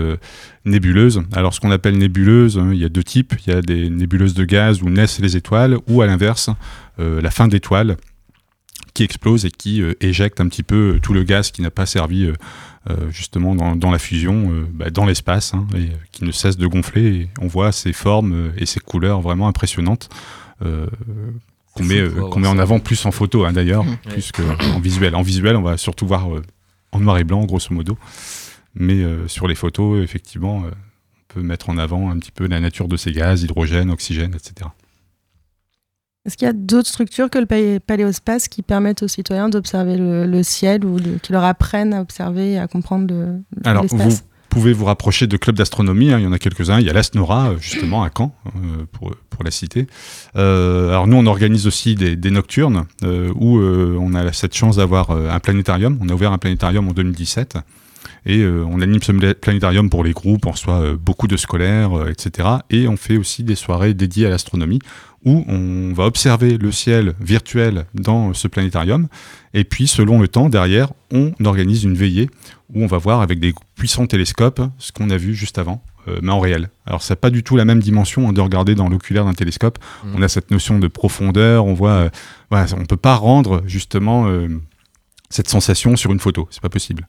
nébuleuses. Alors ce qu'on appelle nébuleuses, hein, il y a deux types. Il y a des nébuleuses de gaz où naissent les étoiles, ou à l'inverse, la fin d'étoile qui explose et qui éjecte un petit peu tout le gaz qui n'a pas servi justement dans, dans la fusion, euh, bah, dans l'espace, hein, et euh, qui ne cesse de gonfler. Et on voit ces formes euh, et ces couleurs vraiment impressionnantes. euh, qu'on met, euh, en avant plus en photo hein, d'ailleurs, Mmh. plus qu'en visuel. En visuel, on va surtout voir euh, en noir et blanc, grosso modo. Mais euh, sur les photos, effectivement, euh, on peut mettre en avant un petit peu la nature de ces gaz, hydrogène, oxygène, etc. Est-ce qu'il y a d'autres structures que le palé- paléospace qui permettent aux citoyens d'observer le, le ciel ou de- qui leur apprennent à observer et à comprendre le, Alors, vous pouvez vous rapprocher de clubs d'astronomie, hein, il y en a quelques-uns. Il y a l'ASNORA, euh, justement, à Caen, euh, pour, pour la citer. Euh, alors, nous, on organise aussi des, des nocturnes euh, où on a cette chance d'avoir un planétarium. On a ouvert un planétarium en 2017. Et euh, on anime ce planétarium pour les groupes, on reçoit euh, beaucoup de scolaires, euh, etc. Et on fait aussi des soirées dédiées à l'astronomie où on va observer le ciel virtuel dans ce planétarium. Et puis, selon le temps, derrière, on organise une veillée où on va voir avec des puissants télescopes ce qu'on a vu juste avant, euh, mais en réel. Alors, ça n'a pas du tout la même dimension hein, de regarder dans l'oculaire d'un télescope. Mhm. On a cette notion de profondeur, on voit, euh, voilà, on peut pas rendre justement euh, cette sensation sur une photo, c'est pas possible.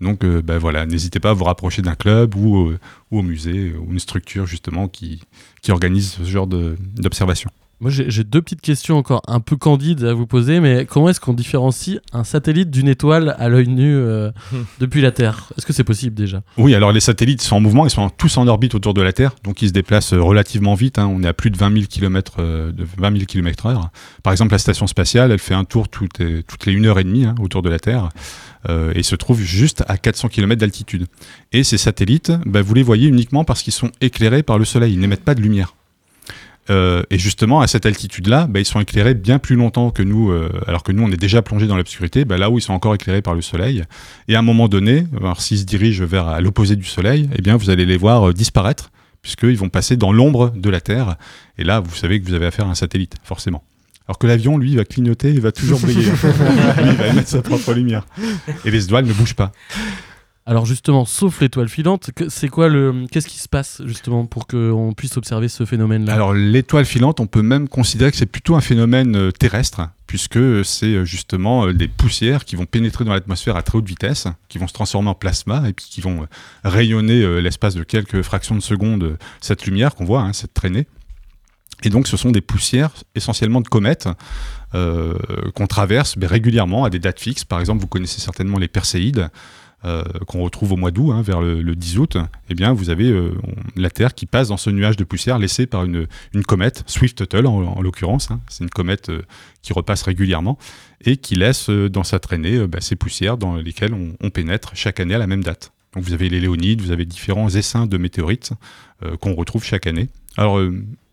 Donc, euh, bah, voilà, n'hésitez pas à vous rapprocher d'un club ou, euh, ou au musée ou une structure justement qui, qui organise ce genre d'observation. Moi, j'ai deux petites questions encore un peu candides à vous poser, mais comment est-ce qu'on différencie un satellite d'une étoile à l'œil nu euh, depuis la Terre? Est-ce que c'est possible déjà? Oui, alors les satellites sont en mouvement, ils sont tous en orbite autour de la Terre, donc ils se déplacent euh, relativement vite. hein. On est à plus de 20 000 km, de 20 000 km heure. Par exemple, la station spatiale, elle fait un tour toutes les, toutes les 1 heure et demie hein, autour de la Terre euh, et se trouve juste à 400 km d'altitude. Et ces satellites, bah, vous les voyez uniquement parce qu'ils sont éclairés par le Soleil, ils n'émettent pas de lumière. Euh, et justement, à cette altitude-là, bah, ils sont éclairés bien plus longtemps que nous, euh, alors que nous, on est déjà plongé dans l'obscurité, bah, là où ils sont encore éclairés par le Soleil. Et à un moment donné, s'ils se dirigent vers l'opposé du Soleil, eh bien, vous allez les voir euh, disparaître, puisqu'ils vont passer dans l'ombre de la Terre. Et là, vous savez que vous avez affaire à un satellite, forcément. Alors que l'avion, lui, va clignoter, il va toujours briller. il va émettre sa propre lumière. Et les étoiles ne bougent pas. Alors justement, sauf l'étoile filante, c'est quoi le, qu'est-ce qui se passe justement pour qu'on puisse observer ce phénomène-là? Alors l'étoile filante, on peut même considérer que c'est plutôt un phénomène euh, terrestre, puisque c'est euh, justement euh, des poussières qui vont pénétrer dans l'atmosphère à très haute vitesse, qui vont se transformer en plasma et puis qui vont rayonner l'espace de quelques fractions de seconde cette lumière qu'on voit, hein, cette traînée. Et donc ce sont des poussières essentiellement de comètes qu'on traverse régulièrement à des dates fixes. Par exemple, vous connaissez certainement les Perséides. Euh, qu'on retrouve au mois d'août, hein, vers le, le 10 août, eh bien, vous avez euh, la Terre qui passe dans ce nuage de poussière laissé par une, comète, Swift-Tuttle en, en l'occurrence. hein. C'est une comète euh, qui repasse régulièrement et qui laisse dans sa traînée bah, ces poussières dans lesquelles on, pénètre chaque année à la même date. Vous avez les Léonides, vous avez différents essaims de météorites qu'on retrouve chaque année. Alors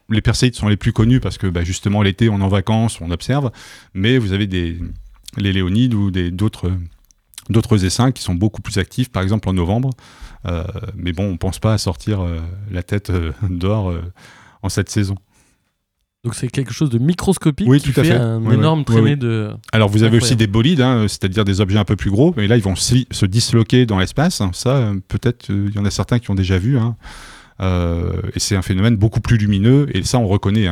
les Perséides sont les plus connus parce que bah, justement l'été on est en vacances, on observe, mais vous avez les Léonides ou d'autres d'autres essaims qui sont beaucoup plus actifs, par exemple en novembre. Euh, mais bon, on pense pas à sortir euh, la tête euh, dehors euh, en cette saison. Donc c'est quelque chose de microscopique Oui, qui tout à fait un Oui, énorme oui. traînée de. Alors vous avez aussi des bolides, hein, c'est-à-dire des objets un peu plus gros, mais là ils vont si- se disloquer dans l'espace. Ça, peut-être, il y en a certains qui ont déjà vu. hein. Et c'est un phénomène beaucoup plus lumineux, et ça on reconnaît.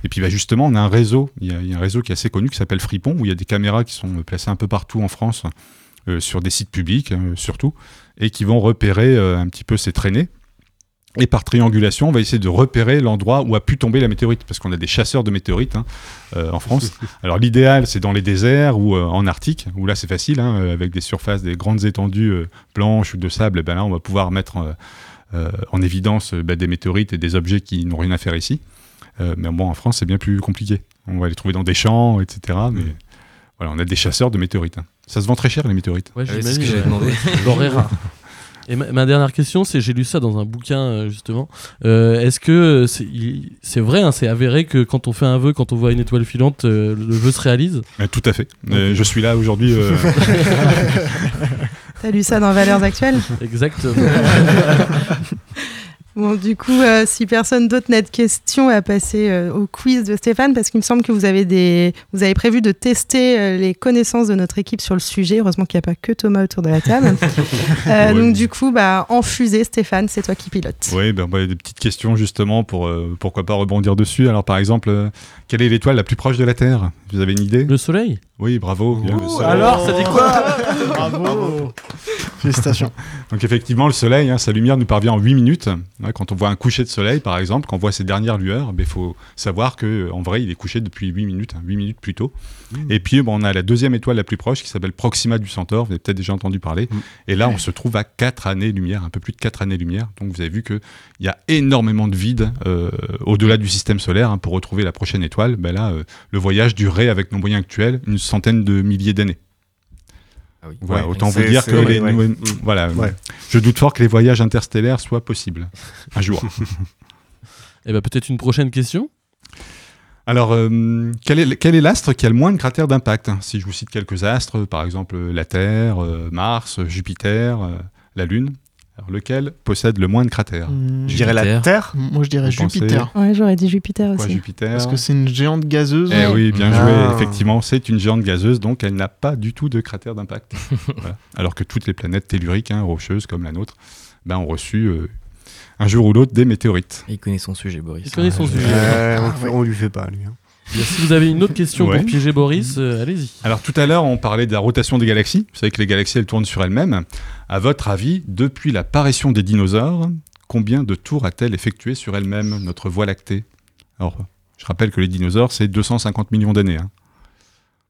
Euh. Et puis bah, justement, on a un réseau, il y, a- il y a un réseau qui est assez connu qui s'appelle Fripon, où il y a des caméras qui sont placées un peu partout en France, euh, sur des sites publics hein, surtout, et qui vont repérer euh, un petit peu ces traînées. Et par triangulation, on va essayer de repérer l'endroit où a pu tomber la météorite, parce qu'on a des chasseurs de météorites hein, euh, en France. Alors l'idéal, c'est dans les déserts ou euh, en Arctique, où là c'est facile, hein, euh, avec des surfaces, des grandes étendues euh, blanches ou de sable, et ben là on va pouvoir mettre euh, euh, en évidence euh, bah, des météorites et des objets qui n'ont rien à faire ici. Euh, mais bon, en France, c'est bien plus compliqué. On va les trouver dans des champs, etc. Mais voilà, on a des chasseurs de météorites. hein. Ça se vend très cher les météorites. Ouais, Ah c'est ce que j'avais demandé. Rare. Et ma, ma dernière question, c'est j'ai lu ça dans un bouquin euh, justement. Euh, Est-ce que c'est il- c'est vrai, hein, c'est avéré que quand on fait un vœu, quand on voit une étoile filante, euh, le vœu se réalise? Euh, tout à fait. Euh, je suis là aujourd'hui. euh, T'as lu ça dans Valeurs Actuelles? Exactement. Bon, du coup, euh, si personne d'autre n'a de questions, à passer euh, au quiz de Stéphane, parce qu'il me semble que vous avez, des... vous avez prévu de tester euh, les connaissances de notre équipe sur le sujet. Heureusement qu'il n'y a pas que Thomas autour de la table. Ouais. Donc, du coup, bah, en fusée, Stéphane, c'est toi qui pilotes. Oui, ben, bah, des petites questions justement pour pourquoi pas rebondir dessus. Alors par exemple, quelle est l'étoile la plus proche de la Terre? Vous avez une idée? Le Soleil? Oui, bravo. bien, le Soleil. Alors, ça dit quoi? Bravo Félicitations. Donc effectivement, le Soleil, hein, sa lumière nous parvient en 8 minutes. Ouais, quand on voit un coucher de Soleil, par exemple, quand on voit ses dernières lueurs, il faut savoir que en vrai, il est couché depuis 8 minutes, hein, 8 minutes plus tôt. Et puis, bon, on a la deuxième étoile la plus proche qui s'appelle Proxima du Centaure. Vous avez peut-être déjà entendu parler. Et là, on se trouve à 4 années-lumière, un peu plus de 4 années-lumière. Donc vous avez vu qu'il y a énormément de vide euh, au-delà du système solaire hein, pour retrouver la prochaine étoile. Ben là, euh, le voyage durerait avec nos moyens actuels une centaine de milliers d'années. Ah oui. Voilà, Ouais, autant vous dire que ouais, les, ouais. nous- Mm. voilà, Ouais. je doute fort que les voyages interstellaires soient possibles un jour. Et ben peut-être une prochaine question? Alors, euh, quel est quel est l'astre qui a le moins de cratères d'impact? Si je vous cite quelques astres, par exemple la Terre, euh, Mars, Jupiter, euh, la Lune, alors lequel possède le moins de cratères? Hmm, Je dirais la. Terre. Moi, je dirais Vous pensez Jupiter. Ouais, j'aurais dit Jupiter Pourquoi aussi. Jupiter? Parce que c'est une géante gazeuse. Eh oui, bien Ah. joué. Effectivement, c'est une géante gazeuse, donc elle n'a pas du tout de cratère d'impact. Voilà. Alors que toutes les planètes telluriques, hein, rocheuses comme la nôtre, ben, ont reçu euh, un jour ou l'autre des météorites. Il connaît son sujet, Boris. Il connaît son sujet. Ouais, on, Ah, fait- ouais. on lui fait pas, lui. hein. Si vous avez une autre question Ouais. pour piéger Boris, euh, allez-y. Alors tout à l'heure, on parlait de la rotation des galaxies. Vous savez que les galaxies, elles tournent sur elles-mêmes. À votre avis, depuis l'apparition des dinosaures, combien de tours a-t-elle effectué sur elle-même notre Voie lactée? Alors, Je rappelle que les dinosaures, c'est 250 millions d'années. hein.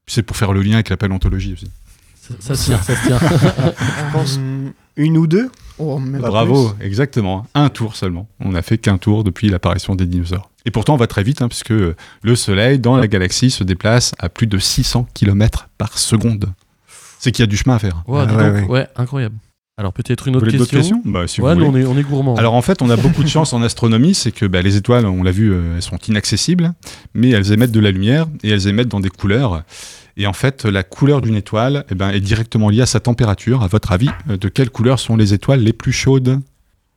Puis c'est pour faire le lien avec la paléontologie aussi. Ça, ça se tient, ça se tient. Je pense une ou deux? Oh, Bravo, plus. exactement. Un tour seulement. On n'a fait qu'un tour depuis l'apparition des dinosaures. Et pourtant, on va très vite, hein, puisque le Soleil, dans la galaxie, se déplace à plus de 600 km par seconde. C'est qu'il y a du chemin à faire. Ouais, donc, ouais, incroyable. Alors peut-être une autre question. questions Bah, si ouais, vous on voulez. est, on est gourmand. Alors en fait, on a beaucoup de chance en astronomie, c'est que bah, les étoiles, on l'a vu, euh, elles sont inaccessibles, mais elles émettent de la lumière et elles émettent dans des couleurs. Et en fait, la couleur d'une étoile eh ben, est directement liée à sa température. À votre avis, euh, de quelle couleur sont les étoiles les plus chaudes?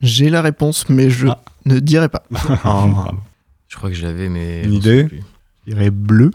J'ai la réponse, mais je Ah. ne dirai pas. Je crois que je l'avais, mais. Une idée. Je dirais bleu.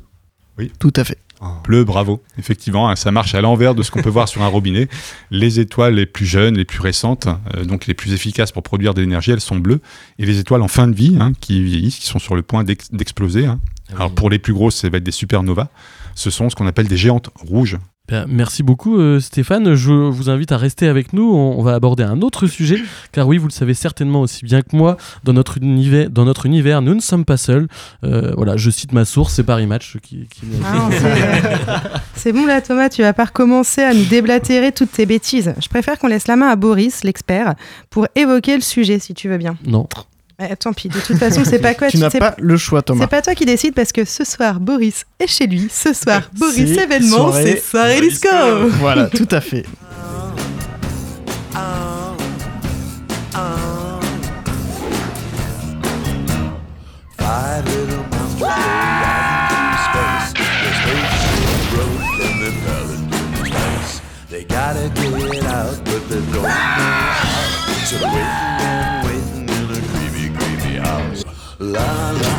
Oui. Tout à fait. Bleu, bravo. Effectivement, hein, ça marche à l'envers de ce qu'on peut voir sur un robinet. Les étoiles les plus jeunes, les plus récentes, euh, donc les plus efficaces pour produire de l'énergie, elles sont bleues. Et les étoiles en fin de vie, hein, qui vieillissent, qui sont sur le point d'ex- d'exploser. hein. Alors pour les plus grosses, ça va être des supernovas. Ce sont ce qu'on appelle des géantes rouges. Ben, merci beaucoup euh, Stéphane. Je vous invite à rester avec nous. On, on va aborder un autre sujet, car oui, vous le savez certainement aussi bien que moi, dans notre univers, dans notre univers nous ne sommes pas seuls. Euh, voilà, je cite ma source, c'est Paris Match qui. qui Ah. C'est bon là Thomas, tu vas pas recommencer à nous déblatérer toutes tes bêtises. Je préfère qu'on laisse la main à Boris, l'expert, pour évoquer le sujet si tu veux bien. Non. Tant pis, de toute façon, c'est pas quoi. tu n'as sais- pas le choix, Thomas. C'est pas toi qui décide parce que ce soir, Boris est chez lui. Ce soir, Boris C'est événement, soirée c'est soirée disco. Voilà, tout à fait. They gotta get out, but they don't know. So la la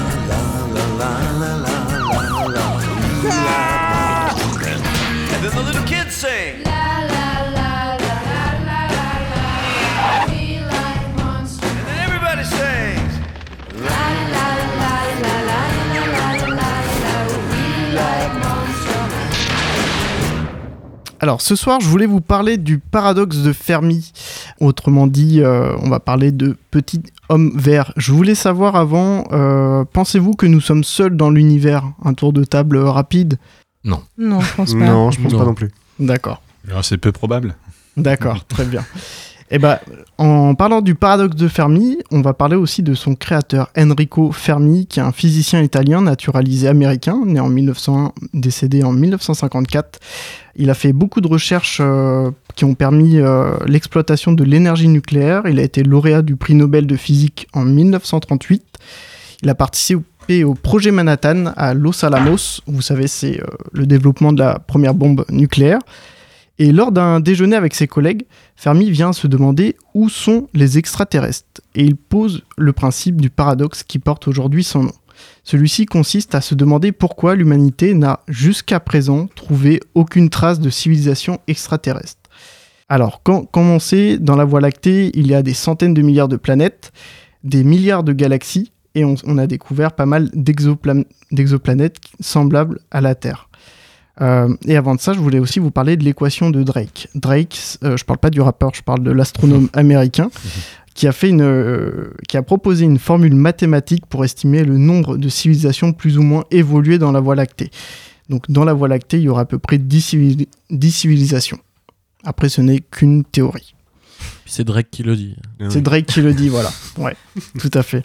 Alors ce soir, je voulais vous parler du paradoxe de Fermi. Autrement dit, euh, on va parler de petit homme vert. Je voulais savoir avant, euh, pensez-vous que nous sommes seuls dans l'univers? Un tour de table rapide? Non. Non, je pense pas. Non, je pense pas non plus. D'accord. Alors, C'est peu probable. D'accord, très bien. Et ben, en parlant du paradoxe de Fermi, on va parler aussi de son créateur Enrico Fermi, qui est un physicien italien naturalisé américain, né en 1901, décédé en 1954. Il a fait beaucoup de recherches euh, qui ont permis euh, l'exploitation de l'énergie nucléaire. Il a été lauréat du prix Nobel de physique en 1938. Il a participé au projet Manhattan à Los Alamos. Vous savez, c'est euh, le développement de la première bombe nucléaire. Et lors d'un déjeuner avec ses collègues, Fermi vient se demander où sont les extraterrestres. Et il pose le principe du paradoxe qui porte aujourd'hui son nom. Celui-ci consiste à se demander pourquoi l'humanité n'a jusqu'à présent trouvé aucune trace de civilisation extraterrestre. Alors, quand, comme on sait, dans la Voie lactée, il y a des centaines de milliards de planètes, des milliards de galaxies, et on, a découvert pas mal d'exopla- d'exoplanètes semblables à la Terre. Euh, et avant de ça, je voulais aussi vous parler de l'équation de Drake. Drake, euh, je parle pas du rappeur, je parle de l'astronome américain qui a fait une, euh, qui a proposé une formule mathématique pour estimer le nombre de civilisations plus ou moins évoluées dans la Voie lactée. Donc, dans la Voie lactée, il y aura à peu près 10, civili- 10 civilisations. Après, ce n'est qu'une théorie. C'est Drake qui le dit. C'est Drake qui le dit, voilà. Ouais, tout à fait.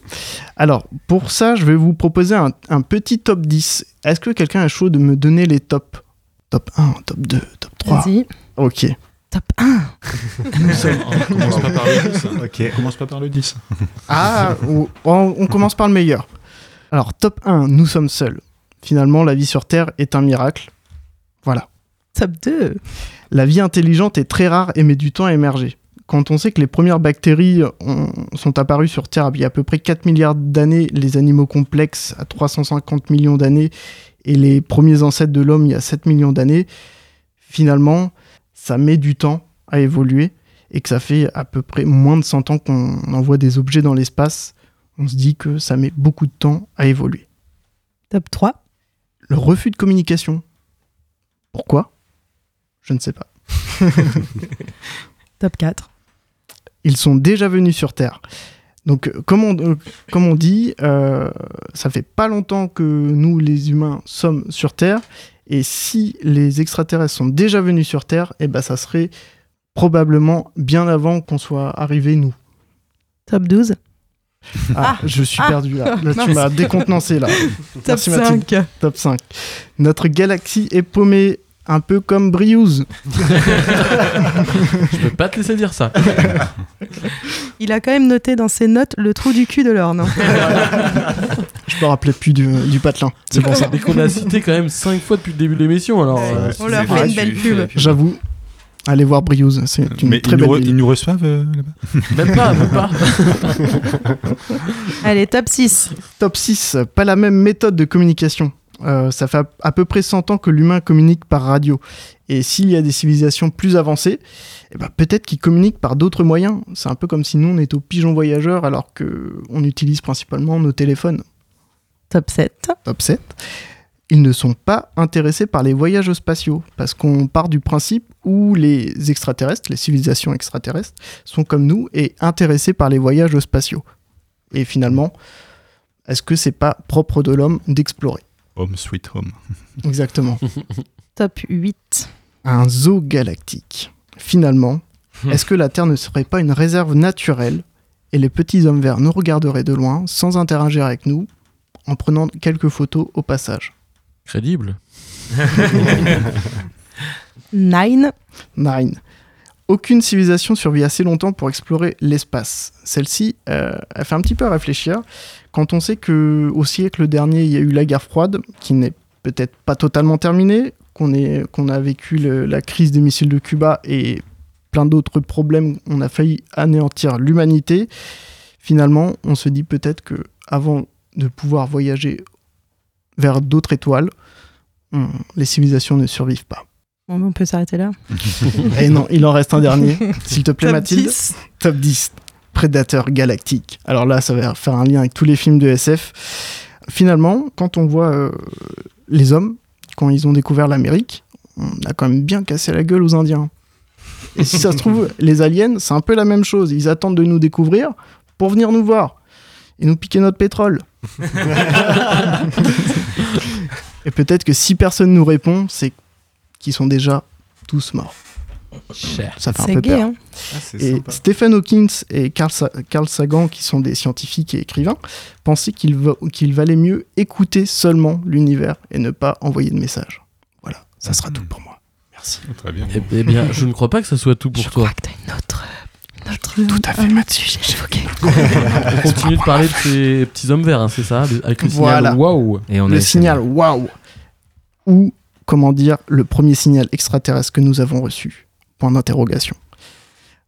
Alors, pour ça, je vais vous proposer un, un petit top 10. Est-ce que quelqu'un est chaud de me donner les tops Top 1, top 2, top 3 Vas-y. Ok. Top 1. Nous sommes- On commence pas par le 10. Ok. On commence pas par le 10. Ah, on, on commence par le meilleur. Alors, top 1, nous sommes seuls. Finalement, la vie sur Terre est un miracle. Voilà. Top 2. La vie intelligente est très rare et met du temps à émerger. Quand on sait que les premières bactéries ont- sont apparues sur Terre il y a à peu près 4 milliards d'années, les animaux complexes à 350 millions d'années et les premiers ancêtres de l'homme il y a 7 millions d'années, finalement, ça met du temps à évoluer et que ça fait à peu près moins de 100 ans qu'on envoie des objets dans l'espace. On se dit que ça met beaucoup de temps à évoluer. Top 3. Le refus de communication. Pourquoi? Je ne sais pas. Top 4. Ils sont déjà venus sur Terre. Donc, euh, comme on, euh, comme on dit, euh, ça fait pas longtemps que nous, les humains, sommes sur Terre. Et si les extraterrestres sont déjà venus sur Terre, eh ben, ça serait probablement bien avant qu'on soit arrivés, nous. Top 12. Ah, Ah. je suis Ah. perdu là. Là, tu m'as décontenancé là. Top Merci, Mathilde. 5. Top 5. Notre galaxie est paumée, un peu comme Briouze. Je peux pas te laisser dire ça. Il a quand même noté dans ses notes le trou du cul de l'orne. hein. Je me rappelais plus du, du patelin. C'est pour ça. Et qu'on a cité quand même 5 fois depuis le début de l'émission. Alors, euh, On leur fait une belle pub. J'avoue. Allez voir Briouze, c'est une Mais très ils, belle nous ville. ils nous reçoivent euh, là-bas même pas, même pas. Allez, top 6. Top 6, pas la même méthode de communication. Euh, ça fait à, peu près 100 ans que l'humain communique par radio. Et s'il y a des civilisations plus avancées, eh ben, peut-être qu'ils communiquent par d'autres moyens. C'est un peu comme si nous, on était aux pigeons voyageurs alors qu'on utilise principalement nos téléphones. Top 7. Top 7. Ils ne sont pas intéressés par les voyages spatiaux, parce qu'on part du principe où les extraterrestres, les civilisations extraterrestres, sont comme nous et intéressés par les voyages spatiaux. Et finalement, est-ce que c'est pas propre de l'homme d'explorer? Home sweet home. Exactement. Top 8. Un zoo galactique. Finalement, est-ce que la Terre ne serait pas une réserve naturelle et les petits hommes verts nous regarderaient de loin sans interagir avec nous en prenant quelques photos au passage? Crédible. 9. Nine. Aucune civilisation survit assez longtemps pour explorer l'espace. Celle-ci, euh, elle fait un petit peu réfléchir quand on sait que au siècle dernier, il y a eu la guerre froide, qui n'est peut-être pas totalement terminée, qu'on a vécu la crise des missiles de Cuba et plein d'autres problèmes, on a failli anéantir l'humanité. Finalement, on se dit peut-être que avant de pouvoir voyager vers d'autres étoiles, les civilisations ne survivent pas. Bon, on peut s'arrêter là. Et non, il en reste un dernier. S'il te plaît, Top Mathilde. 10. Top 10. Prédateur galactique. Alors là, ça va faire un lien avec tous les films de SF. Finalement, quand on voit euh, les hommes, quand ils ont découvert l'Amérique, on a quand même bien cassé la gueule aux Indiens. Et si ça se trouve, les aliens, c'est un peu la même chose. Ils attendent de nous découvrir pour venir nous voir et nous piquer notre pétrole. et peut-être que si personne nous répond, c'est qu'ils sont déjà tous morts. Ça fait un C'est peu gay, peur. hein. Ah, Et sympa. Stephen Hawking et Carl, Sa- Carl Sagan, qui sont des scientifiques et écrivains, pensaient qu'il va- qu'il valait mieux écouter seulement l'univers et ne pas envoyer de messages. Voilà, ça sera tout pour moi. Merci. Très bien. Eh, eh bien, je ne crois pas que ça soit tout pour toi. Tout à fait, un autre Mathilde. sujet évoqué. On continue de parler de ces petits hommes verts, hein, c'est ça Avec le Voilà. signal waouh. Et on le signal waouh Ou, comment dire, le premier signal extraterrestre que nous avons reçu Point d'interrogation.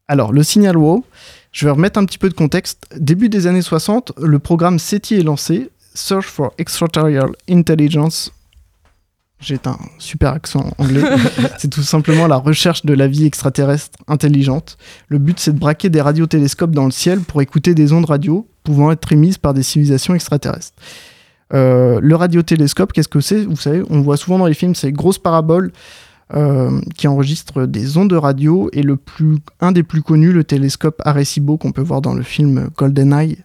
Alors, le signal wow, je vais remettre un petit peu de contexte. Début des années 60, le programme SETI est lancé, Search for Extraterrestrial Intelligence. J'ai un super accent anglais. c'est tout simplement la recherche de la vie extraterrestre intelligente. Le but, c'est de braquer des radiotélescopes dans le ciel pour écouter des ondes radio pouvant être émises par des civilisations extraterrestres. Euh, le radiotélescope, qu'est-ce que c'est? Vous savez, on voit souvent dans les films ces grosses paraboles euh, qui enregistrent des ondes de radio et le plus, un des plus connus, le télescope Arecibo qu'on peut voir dans le film GoldenEye,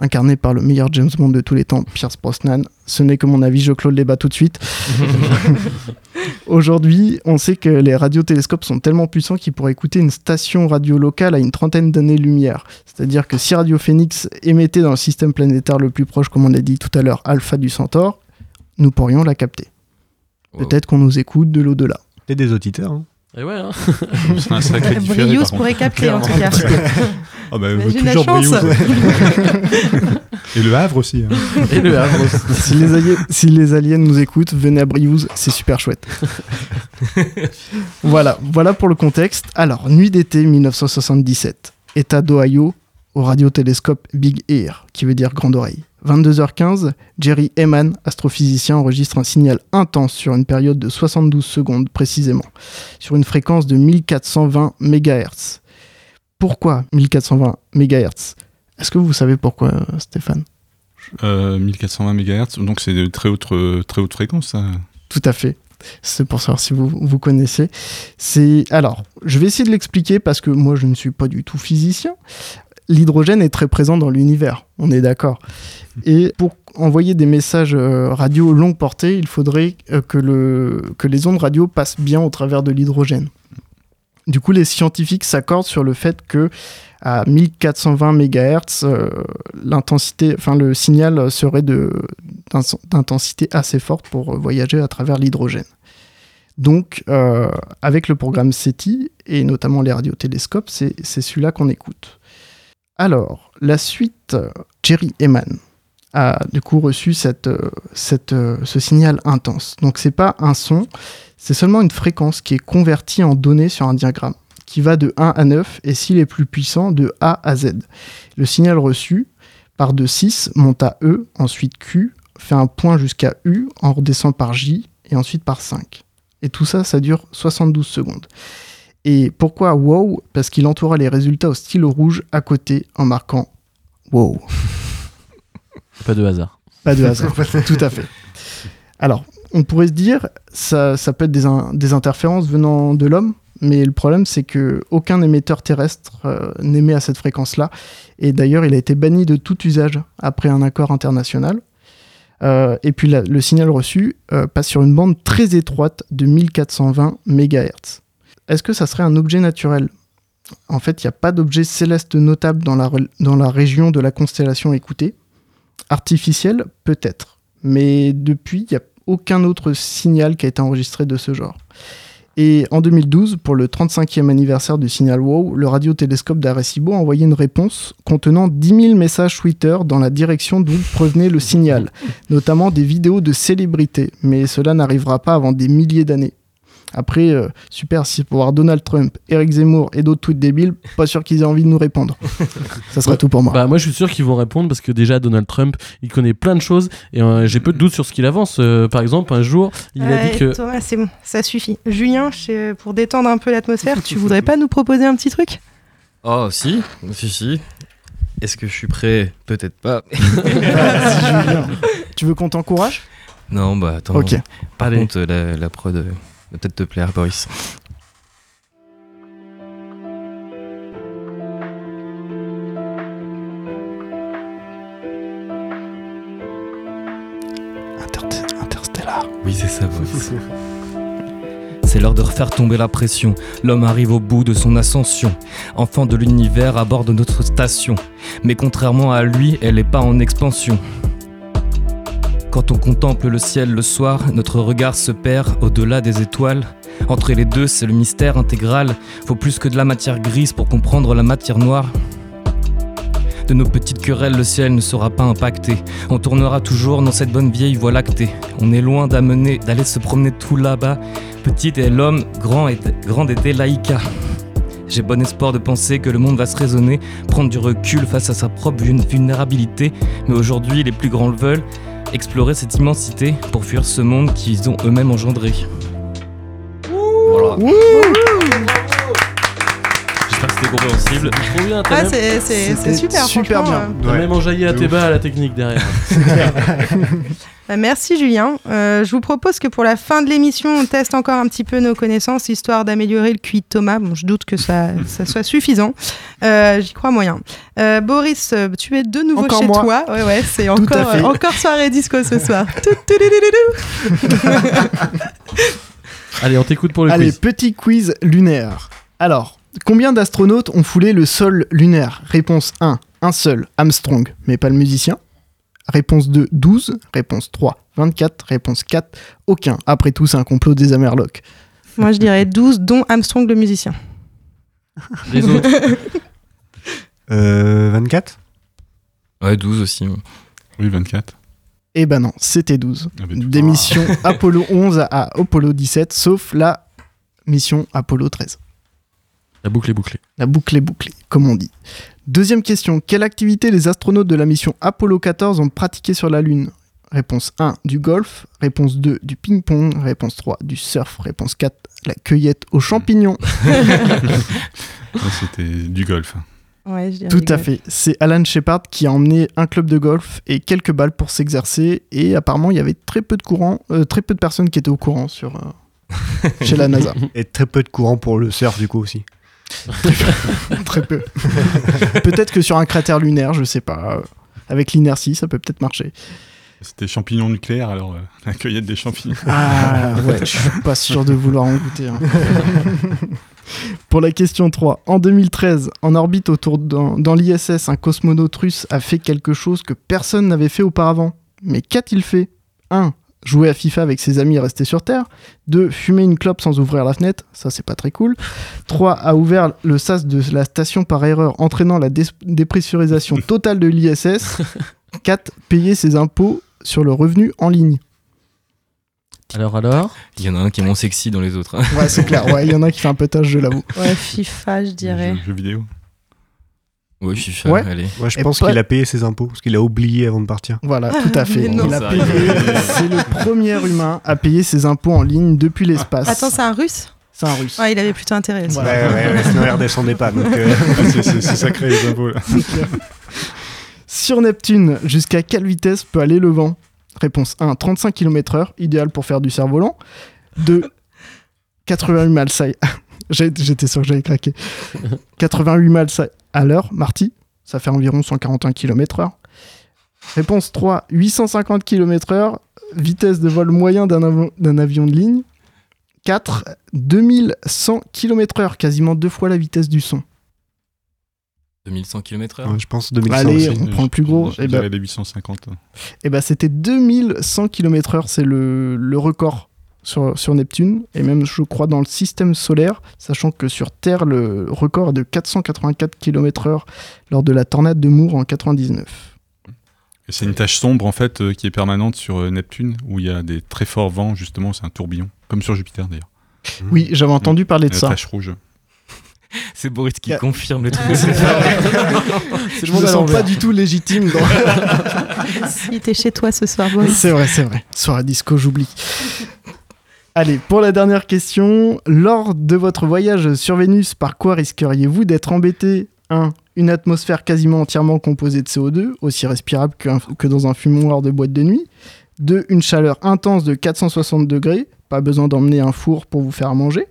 incarné par le meilleur James Bond de tous les temps, Pierce Brosnan. Ce n'est que mon avis, je clôt le débat tout de suite. Aujourd'hui, on sait que les radiotélescopes sont tellement puissants qu'ils pourraient écouter une station radio locale à une trentaine d'années-lumière. C'est-à-dire que si Radio Phoenix émettait dans le système planétaire le plus proche, comme on a dit tout à l'heure, Alpha du Centaure, nous pourrions la capter. Peut-être qu'on nous écoute de l'au-delà. Et des auditeurs. hein. Et ouais, hein. C'est un sacré différé. Briouze pourrait capter en tout cas. Ah bah, Imagine la chance. Et le Havre aussi. hein. Et le Havre aussi. si, les aliens, si les aliens nous écoutent, venez à Briouze, c'est super chouette. voilà, voilà pour le contexte. Alors, nuit d'été 1977, État d'Ohio, au radiotélescope Big Ear, qui veut dire grande oreille. 22h15, Jerry Eman, astrophysicien, enregistre un signal intense sur une période de 72 secondes précisément, sur une fréquence de 1420 MHz. Pourquoi 1420 MHz Est-ce que vous savez pourquoi, euh, Stéphane? Euh, 1420 MHz, donc c'est de très haute, euh, très haute fréquence. ça. Tout à fait. C'est pour savoir si vous, vous connaissez. C'est alors, je vais essayer de l'expliquer parce que moi je ne suis pas du tout physicien. L'hydrogène est très présent dans l'univers, on est d'accord. Et pour envoyer des messages euh, radio longue portée, il faudrait euh, que, le, que les ondes radio passent bien au travers de l'hydrogène. Du coup, les scientifiques s'accordent sur le fait que à 1420 MHz, euh, l'intensité, enfin le signal serait d'intensité assez forte pour voyager à travers l'hydrogène. Donc, avec le programme SETI et notamment les radiotélescopes, c'est celui-là qu'on écoute. Alors, la suite, Jerry Eman a du coup reçu euh, euh, ce signal intense. Donc, c'est pas un son, c'est seulement une fréquence qui est convertie en données sur un diagramme qui va de 1 à 9 et s'il est plus puissant, de A à Z. Le signal reçu part de 6, monte à E, ensuite Q, fait un point jusqu'à U, en redescend par J et ensuite par 5. Et tout ça, ça dure 72 secondes. Et pourquoi wow? Parce qu'il entoura les résultats au stylo rouge à côté en marquant wow. Pas de hasard. Pas de hasard, tout à fait. Alors, on pourrait se dire, ça, ça peut être des, in- des interférences venant de l'homme, mais le problème, c'est que aucun émetteur terrestre euh, n'émet à cette fréquence-là. Et d'ailleurs, il a été banni de tout usage après un accord international. Euh, et puis le signal reçu euh, passe sur une bande très étroite de 1420 MHz. Est-ce que ça serait un objet naturel? En fait, il n'y a pas d'objet céleste notable dans la, région de la constellation écoutée. Artificiel, peut-être. Mais depuis, il n'y a aucun autre signal qui a été enregistré de ce genre. Et en 2012, pour le 35e anniversaire du signal WOW, le radiotélescope d'Arecibo a envoyé une réponse contenant 10 000 messages Twitter dans la direction d'où provenait le signal, notamment des vidéos de célébrités. Mais cela n'arrivera pas avant des milliers d'années. Après, euh, super, si pour voir Donald Trump, Eric Zemmour et d'autres tweets débiles, pas sûr qu'ils aient envie de nous répondre. Ça serait Ouais. tout pour moi. Bah, moi, je suis sûr qu'ils vont répondre parce que déjà, Donald Trump, il connaît plein de choses et euh, j'ai peu de doutes sur ce qu'il avance. Euh, par exemple, un jour, il a dit que. Thomas, c'est bon, ça suffit. Julien, je- pour détendre un peu l'atmosphère, tu voudrais pas nous proposer un petit truc? Oh, si, si, si. Est-ce que je suis prêt? Peut-être pas. Tu veux qu'on t'encourage? Non, bah attends. Ok. Par Allez. contre, la, la prod euh, va peut-être te plaire, Boris. Interstellar. Oui, c'est ça, Boris. C'est l'heure de refaire tomber la pression. L'homme arrive au bout de son ascension. Enfant de l'univers à bord de notre station. Mais contrairement à lui, elle n'est pas en expansion. Quand on contemple le ciel le soir, notre regard se perd au-delà des étoiles. Entre les deux, c'est le mystère intégral. Faut plus que de la matière grise pour comprendre la matière noire. De nos petites querelles, le ciel ne sera pas impacté. On tournera toujours dans cette bonne vieille voie lactée. On est loin d'amener, d'aller se promener tout là-bas. Petite est l'homme, grand est, grande était Laïka. J'ai bon espoir de penser que le monde va se raisonner, prendre du recul face à sa propre vul- vulnérabilité. Mais aujourd'hui, les plus grands le veulent, explorer cette immensité pour fuir ce monde qu'ils ont eux-mêmes engendré. J'espère que c'était compréhensible. Trop bien, t'as Ah, même- c'est- c'est- c'est C'était super, super franchement, bien. euh. T'as Ouais. même enjaillé à De tes ouf. bas à la technique derrière. Bah, merci Julien. Euh, je vous propose que pour la fin de l'émission, on teste encore un petit peu nos connaissances, histoire d'améliorer le QI de Thomas. Bon, je doute que ça, ça soit suffisant. Euh, J'y crois moyen. Euh, Boris, euh, tu es de nouveau Encore chez moi. toi. Ouais, ouais, c'est encore, fait. euh, encore soirée disco ce soir. Tout, tout, tout, tout, tout, tout. Allez, on t'écoute pour le Allez, quiz. petit quiz lunaire. Alors, combien d'astronautes ont foulé le sol lunaire Réponse 1, un seul, Armstrong, mais pas le musicien. Réponse 2, 12. Réponse 3, 24. Réponse 4, aucun. Après tout, c'est un complot des Amerlocs. Moi, je dirais 12, dont Armstrong le musicien. Les autres. Euh, 24 Ouais, 12 aussi. Oui, 24. Eh ben non, c'était 12. Ah, ben, Des missions Apollo 11 à Apollo 17, sauf la mission Apollo 13. La boucle est bouclée. La boucle est bouclée, comme on dit. Deuxième question. Quelle activité les astronautes de la mission Apollo 14 ont pratiqué sur la Lune? Réponse 1, du golf. Réponse 2, du ping-pong. Réponse 3, du surf. Réponse 4, la cueillette aux champignons. Ah, C'était du golf. Ouais, je dirais Tout à golf. fait. C'est Alan Shepard qui a emmené un club de golf et quelques balles pour s'exercer. Et apparemment, il y avait très peu de courant, euh, très peu de personnes qui étaient au courant sur, euh, chez la NASA. Et très peu de courant pour le surf, du coup, aussi. Très peu. peut-être que sur un cratère lunaire, je sais pas. Avec l'inertie, ça peut peut-être marcher. C'était champignons nucléaires, alors euh, la cueillette des champignons. Ah ouais, je suis pas sûr de vouloir en goûter. hein. Pour la question 3, en 2013, en orbite autour dans, dans l'ISS, un cosmonaute russe a fait quelque chose que personne n'avait fait auparavant. Mais qu'a-t-il fait? 1. Jouer à FIFA avec ses amis et rester sur Terre. 2. Fumer une clope sans ouvrir la fenêtre. Ça, c'est pas très cool. 3. A ouvert le sas de la station par erreur, entraînant la dé- dépressurisation totale de l'ISS. 4. Payer ses impôts sur le revenu en ligne. Alors, alors? Il y en a un qui est moins sexy dans les autres. hein. Ouais, c'est clair. Ouais, il y en a qui fait un peu tâche, je l'avoue. Ouais, FIFA, je dirais. Jeux vidéo. Ouais, je suis fan, Ouais. allez. Ouais, je Et pense pas- qu'il a payé ses impôts, parce qu'il a oublié avant de partir. Voilà, tout à fait. Il a payé-. C'est le premier humain à payer ses impôts en ligne depuis l'espace. Attends, c'est un russe? C'est un russe. Ouais, il avait plutôt intérêt. Ouais, ouais, ouais, sinon il redescendait pas. Donc, euh, c'est, sacré les impôts là. Sur Neptune, jusqu'à quelle vitesse peut aller le vent? Réponse 1, 35 km/h, idéal pour faire du cerf-volant. 2, 88 miles à... J'étais sûr que j'allais craquer. 88 miles à l'heure, Marty, ça fait environ 141 km/h. Réponse 3, 850 km/h, vitesse de vol moyen d'un avion, d'un avion de ligne. 4, 2100 km/h, quasiment deux fois la vitesse du son. 2100 km/h. ouais, je pense 2100 Allez, aussi. on prend le plus gros. Je les 850. Eh ben, c'était 2100 km/h, c'est le, le record sur, sur Neptune, et même je crois dans le système solaire, sachant que sur Terre, le record est de 484 km/h lors de la tornade de Moore en 99. Et c'est une tache sombre en fait euh, qui est permanente sur euh, Neptune où il y a des très forts vents justement, c'est un tourbillon, comme sur Jupiter d'ailleurs. Oui, j'avais entendu parler de la ça. tache rouge. C'est Boris qui Yeah. confirme le truc. Je le me à sens pas du tout légitime. dans- Il était chez toi ce soir, Boris. c'est vrai, c'est vrai. Soirée disco, j'oublie. Allez, pour la dernière question, lors de votre voyage sur Vénus, par quoi risqueriez-vous d'être embêté? 1. Une atmosphère quasiment entièrement composée de CO2, aussi respirable que dans un fumoir de boîte de nuit. 2. Une chaleur intense de 460 degrés, pas besoin d'emmener un four pour vous faire manger.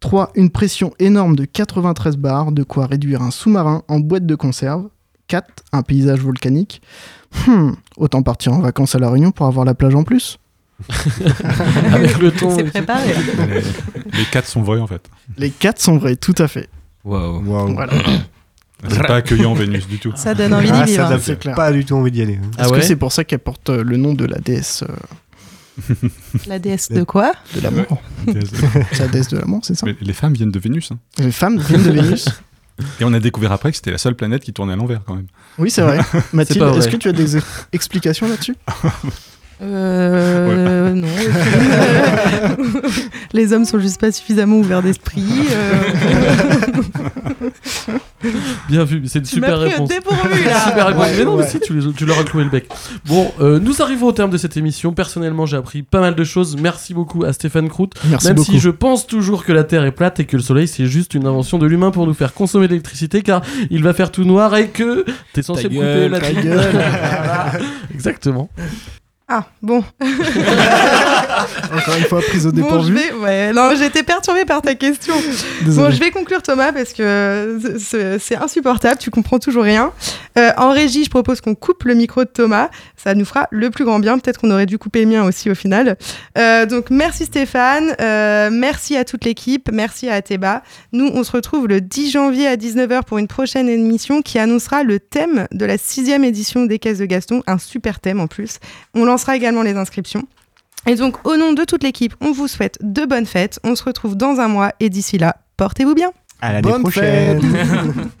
3. Une pression énorme de 93 bars, de quoi réduire un sous-marin en boîte de conserve. 4. Un paysage volcanique. Hmm, autant partir en vacances à La Réunion pour avoir la plage en plus. Avec le ton. C'est préparé. les, les quatre sont vrais en fait. Les 4 sont vrais, tout à fait. Waouh. Waouh. Voilà. C'est pas accueillant Vénus du tout. Ça donne envie d'y Ah, vivre. ça hein. donne c'est clair. pas du tout envie d'y aller. hein. Ah Est-ce ouais que c'est pour ça qu'elle porte euh, le nom de la déesse euh, La déesse de quoi? de l'amour la déesse de l'amour, c'est ça? Mais les femmes viennent de Vénus. hein. Les femmes viennent de Vénus. Et on a découvert après que c'était la seule planète qui tournait à l'envers quand même. Oui, c'est vrai. Mathilde, est-ce que tu as des explications là-dessus? Euh. Non. Les hommes sont juste pas suffisamment ouverts d'esprit. euh. Bien vu, c'est une Tu super réponse. dépourvu, là. Super réponse. Ouais, mais non, mais ouais. si, tu, les- tu leur as cloué le bec. Bon, euh, nous arrivons au terme de cette émission. Personnellement, j'ai appris pas mal de choses. Merci beaucoup à Stéphane Crout. Merci Même beaucoup. si je pense toujours que la Terre est plate et que le Soleil c'est juste une invention de l'humain pour nous faire consommer de l'électricité car il va faire tout noir et que t'es censé couper la ta gueule. Exactement. Ah, bon. Encore une fois, prise au Bon, dépourvu. Ouais, non, été perturbée par ta question. Désolé. Bon, je vais conclure Thomas parce que c'est insupportable, tu comprends toujours rien. Euh, en régie, je propose qu'on coupe le micro de Thomas, ça nous fera le plus grand bien. Peut-être qu'on aurait dû couper le mien aussi au final. Euh, donc merci Stéphane, euh, merci à toute l'équipe, merci à Ateba. Nous, on se retrouve le 10 janvier à 19h pour une prochaine émission qui annoncera le thème de la sixième édition des Caisses de Gaston, un super thème en plus. On lancera également les inscriptions. Et donc, au nom de toute l'équipe, on vous souhaite de bonnes fêtes. On se retrouve dans un mois et d'ici là, portez-vous bien. À l'année Bonne prochaine. fête